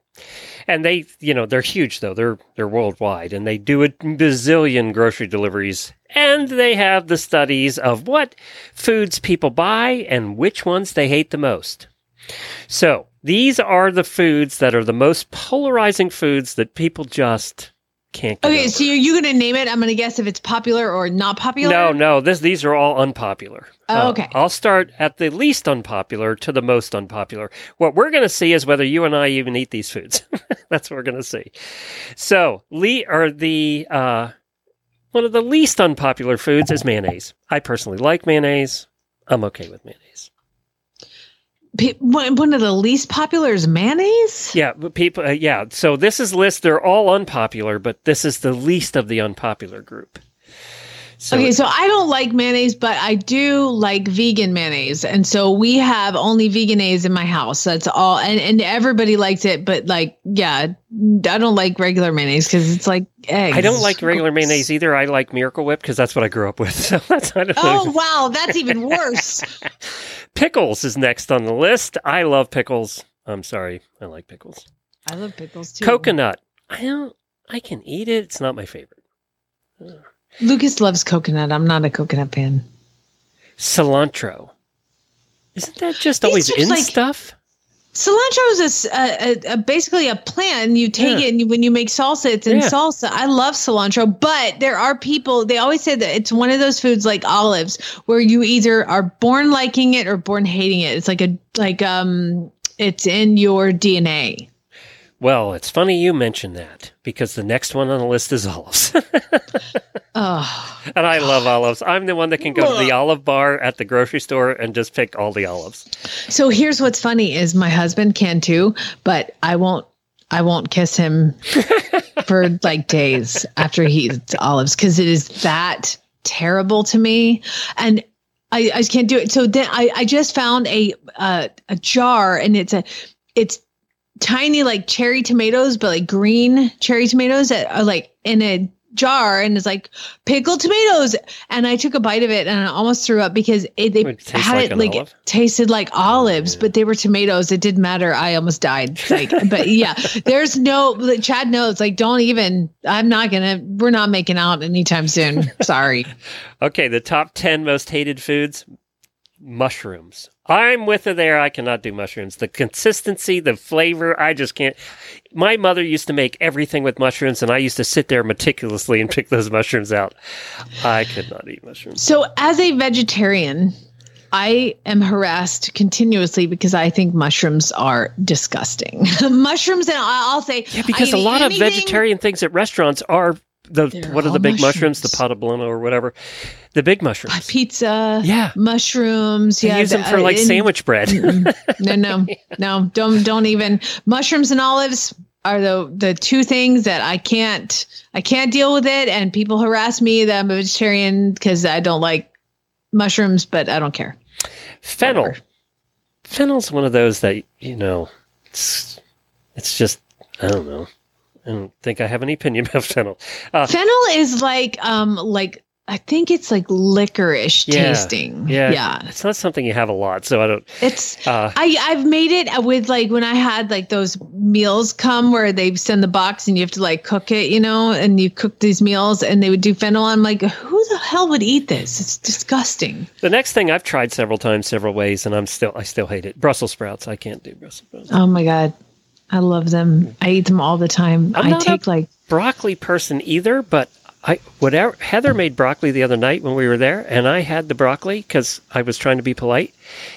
and they, you know, they're huge though. They're they're worldwide, and they do a bazillion grocery deliveries, and they have the studies of what foods people buy and which ones they hate the most. So these are the foods that are the most polarizing foods that people just can't. Okay, over. so you're you gonna name it? I'm gonna guess if it's popular or not popular. No, no, this these are all unpopular. Oh, Uh, okay. I'll start at the least unpopular to the most unpopular. What we're going to see is whether you and I even eat these foods. That's what we're going to see. So, le- or the uh, one of the least unpopular foods is mayonnaise. I personally like mayonnaise. I'm okay with mayonnaise. One of the least popular is mayonnaise. Yeah, people. Uh, yeah. So this is list. They're all unpopular, but this is the least of the unpopular group. So okay, so I don't like mayonnaise, but I do like vegan mayonnaise, and so we have only Vegenaise in my house. That's all, and and everybody likes it, but like, yeah, I don't like regular mayonnaise because it's like eggs. I don't like regular mayonnaise either. I like Miracle Whip because that's what I grew up with. So that's know. Oh wow, that's even worse. Pickles is next on the list. I love pickles. I'm sorry, I like pickles. I love pickles too. Coconut. I don't. I can eat it. It's not my favorite. Lucas loves coconut. I'm not a coconut fan. Cilantro. Isn't that just These always in like- stuff? Cilantro is a a, a- basically a plant. You take Yeah. it and you, when you make salsa, it's in Yeah. salsa. I love cilantro, but there are people. They always say that it's one of those foods like olives, where you either are born liking it or born hating it. It's like a like um, it's in your DNA. Well, it's funny you mention that because the next one on the list is olives. Oh, and I love olives. I'm the one that can go to the olive bar at the grocery store and just pick all the olives. so here's what's funny is my husband can too, but I won't. I won't kiss him for like days after he eats olives because it is that terrible to me, and I, I just can't do it. So then I, I just found a uh, a jar, and it's a it's tiny like cherry tomatoes, but like green cherry tomatoes that are like in a jar and it's like pickled tomatoes. And i took a bite of it and i almost threw up because it, they It had like it like olive? tasted like olives but they were tomatoes. It didn't matter. I almost died like but yeah. There's no chad knows like don't even i'm not gonna we're not making out anytime soon. Sorry. Okay, the top 10 most hated foods mushrooms. I'm with her there. I cannot do mushrooms. The consistency, the flavor, I just can't. My mother used to make everything with mushrooms, and I used to sit there meticulously and pick those mushrooms out. I could not eat mushrooms. So, as a vegetarian, I am harassed continuously because I think mushrooms are disgusting. mushrooms, and I'll say, Yeah, because a lot of anything- vegetarian things at restaurants are the They're what are the big mushrooms, the mushrooms. potablano or whatever, the big mushrooms. pizza, Yeah. mushrooms. They yeah, use them for like uh, sandwich bread. no, no, no. Don't don't even. Mushrooms and olives are the the two things that I can't I can't deal with it. And people harass me that I'm a vegetarian because I don't like mushrooms, but I don't care. Fennel. Fennel's one of those that you know, it's it's just I don't know. I don't think I have any opinion about fennel. Uh, Fennel is like um like I think it's like licorice Yeah. tasting. Yeah. Yeah. It's not something you have a lot, so I don't. It's Uh, I I've made it with like when I had like those meals come where they send the box and you have to like cook it, you know, and you cook these meals and they would do fennel. I'm like, who the hell would eat this? It's disgusting. the next thing I've tried several times, several ways, and I'm still I still hate it. Brussels sprouts. I can't do Brussels sprouts. Oh my god, I love them. I eat them all the time. I'm I not take a like broccoli person either, but I whatever Heather made broccoli the other night when we were there, and I had the broccoli because I was trying to be polite,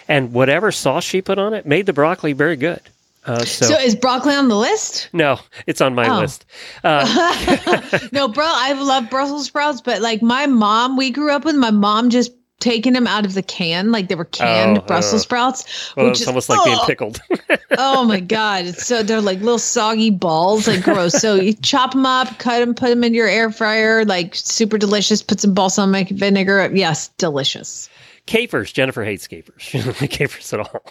and whatever sauce she put on it made the broccoli very good. Uh, so, so. Is broccoli on the list? no, it's on my Oh. list. Uh, no, bro, I love Brussels sprouts, but like my mom, we grew up with my mom just taking them out of the can, like they were canned Oh, Brussels sprouts. well, which it's is- almost like being oh, pickled. oh my god! It's so they're like little soggy balls, like gross. so you chop them up, cut them, put them in your air fryer, like super delicious. Put some balsamic vinegar. Yes, delicious. capers. Jennifer hates capers. She doesn't like capers at all.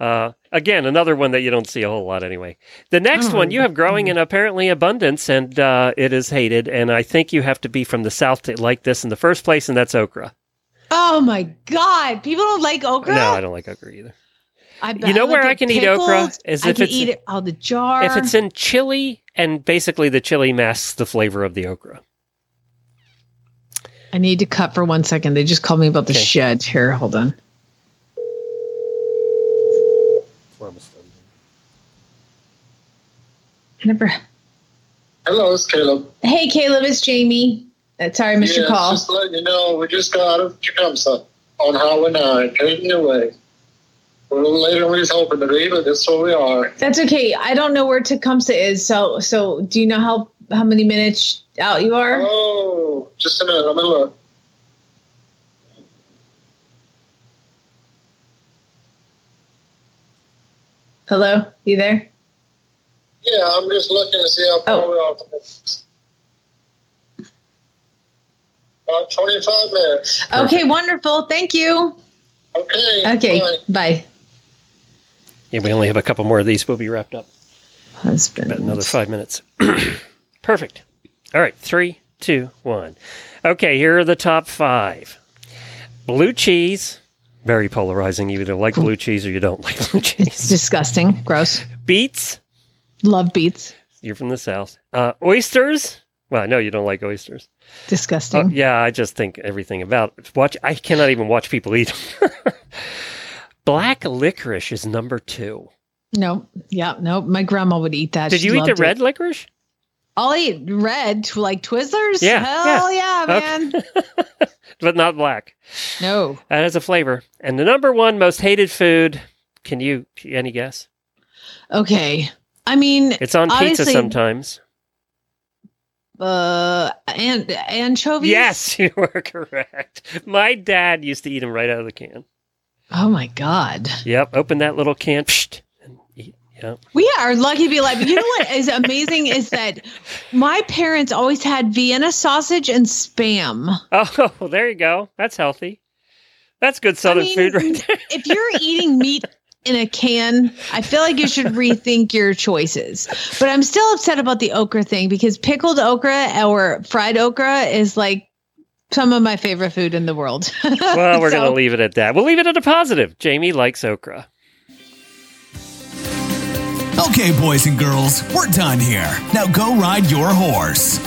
Uh, again, another one that you don't see a whole lot anyway. The next Oh, one you have growing in apparently abundance, and uh, it is hated. And I think you have to be from the south to like this in the first place, and that's okra. Oh my god! People don't like okra. No, I don't like okra either. I You know like where I can eat okra? pickled. Is I if can it's- eat it out of the jar. If it's in chili, and basically the chili masks the flavor of the okra. I need to cut for one second. They just called me about the Okay. shed. Here, hold on. Never. Hello, it's Caleb. Hey, Caleb, it's Jamie. Uh, sorry, Mr. missed Yeah, call. Just letting you know, we just got out of Tecumseh on Highway 9, heading your way. We're a little later than we was hoping to be, but that's where we are. That's okay. I don't know where Tecumseh is. So, so do you know how how many minutes out you are? Oh, just a minute. Let me look. Hello, you there? Yeah, I'm just looking to see how far Oh. we are from this. About 25 minutes. Okay, wonderful. Thank you. Okay. Okay, bye. bye. Yeah, we only have a couple more of these. We'll be wrapped up. Husband. About another five minutes. Perfect. All right, three, two, one. Okay, here are the top five. Blue cheese, very polarizing. You either like blue cheese or you don't like blue cheese. It's disgusting. Gross. Beets, Love beets. you're from the south. Uh, oysters, well, I know you don't like oysters. Disgusting. Uh, yeah, I just think everything about watch. I cannot even watch people eat. Black licorice is number two. No, Yeah. no. My grandma would eat that. Did She you eat the it. red licorice? I'll eat red, like Twizzlers. Yeah, Hell yeah. yeah, man. but not black. No. That has a flavor. And the number one most hated food. Can you any guess? Okay. I mean, It's on pizza sometimes. Uh, and anchovies. Yes, you are correct. My dad used to eat them right out of the can. Oh my god. Yep, open that little can. And eat. Yep. We are lucky to be alive. You know what is amazing is that my parents always had Vienna sausage and spam. Oh, there you go. That's healthy. That's good southern mean, food right there. If you're eating meat in a can, I feel like you should rethink your choices. But I'm still upset about the okra thing because pickled okra or fried okra is like some of my favorite food in the world. Well, we're So- going to leave it at that. We'll leave it at a positive. Jamie likes okra. Okay, boys and girls, we're done here. Now go ride your horse.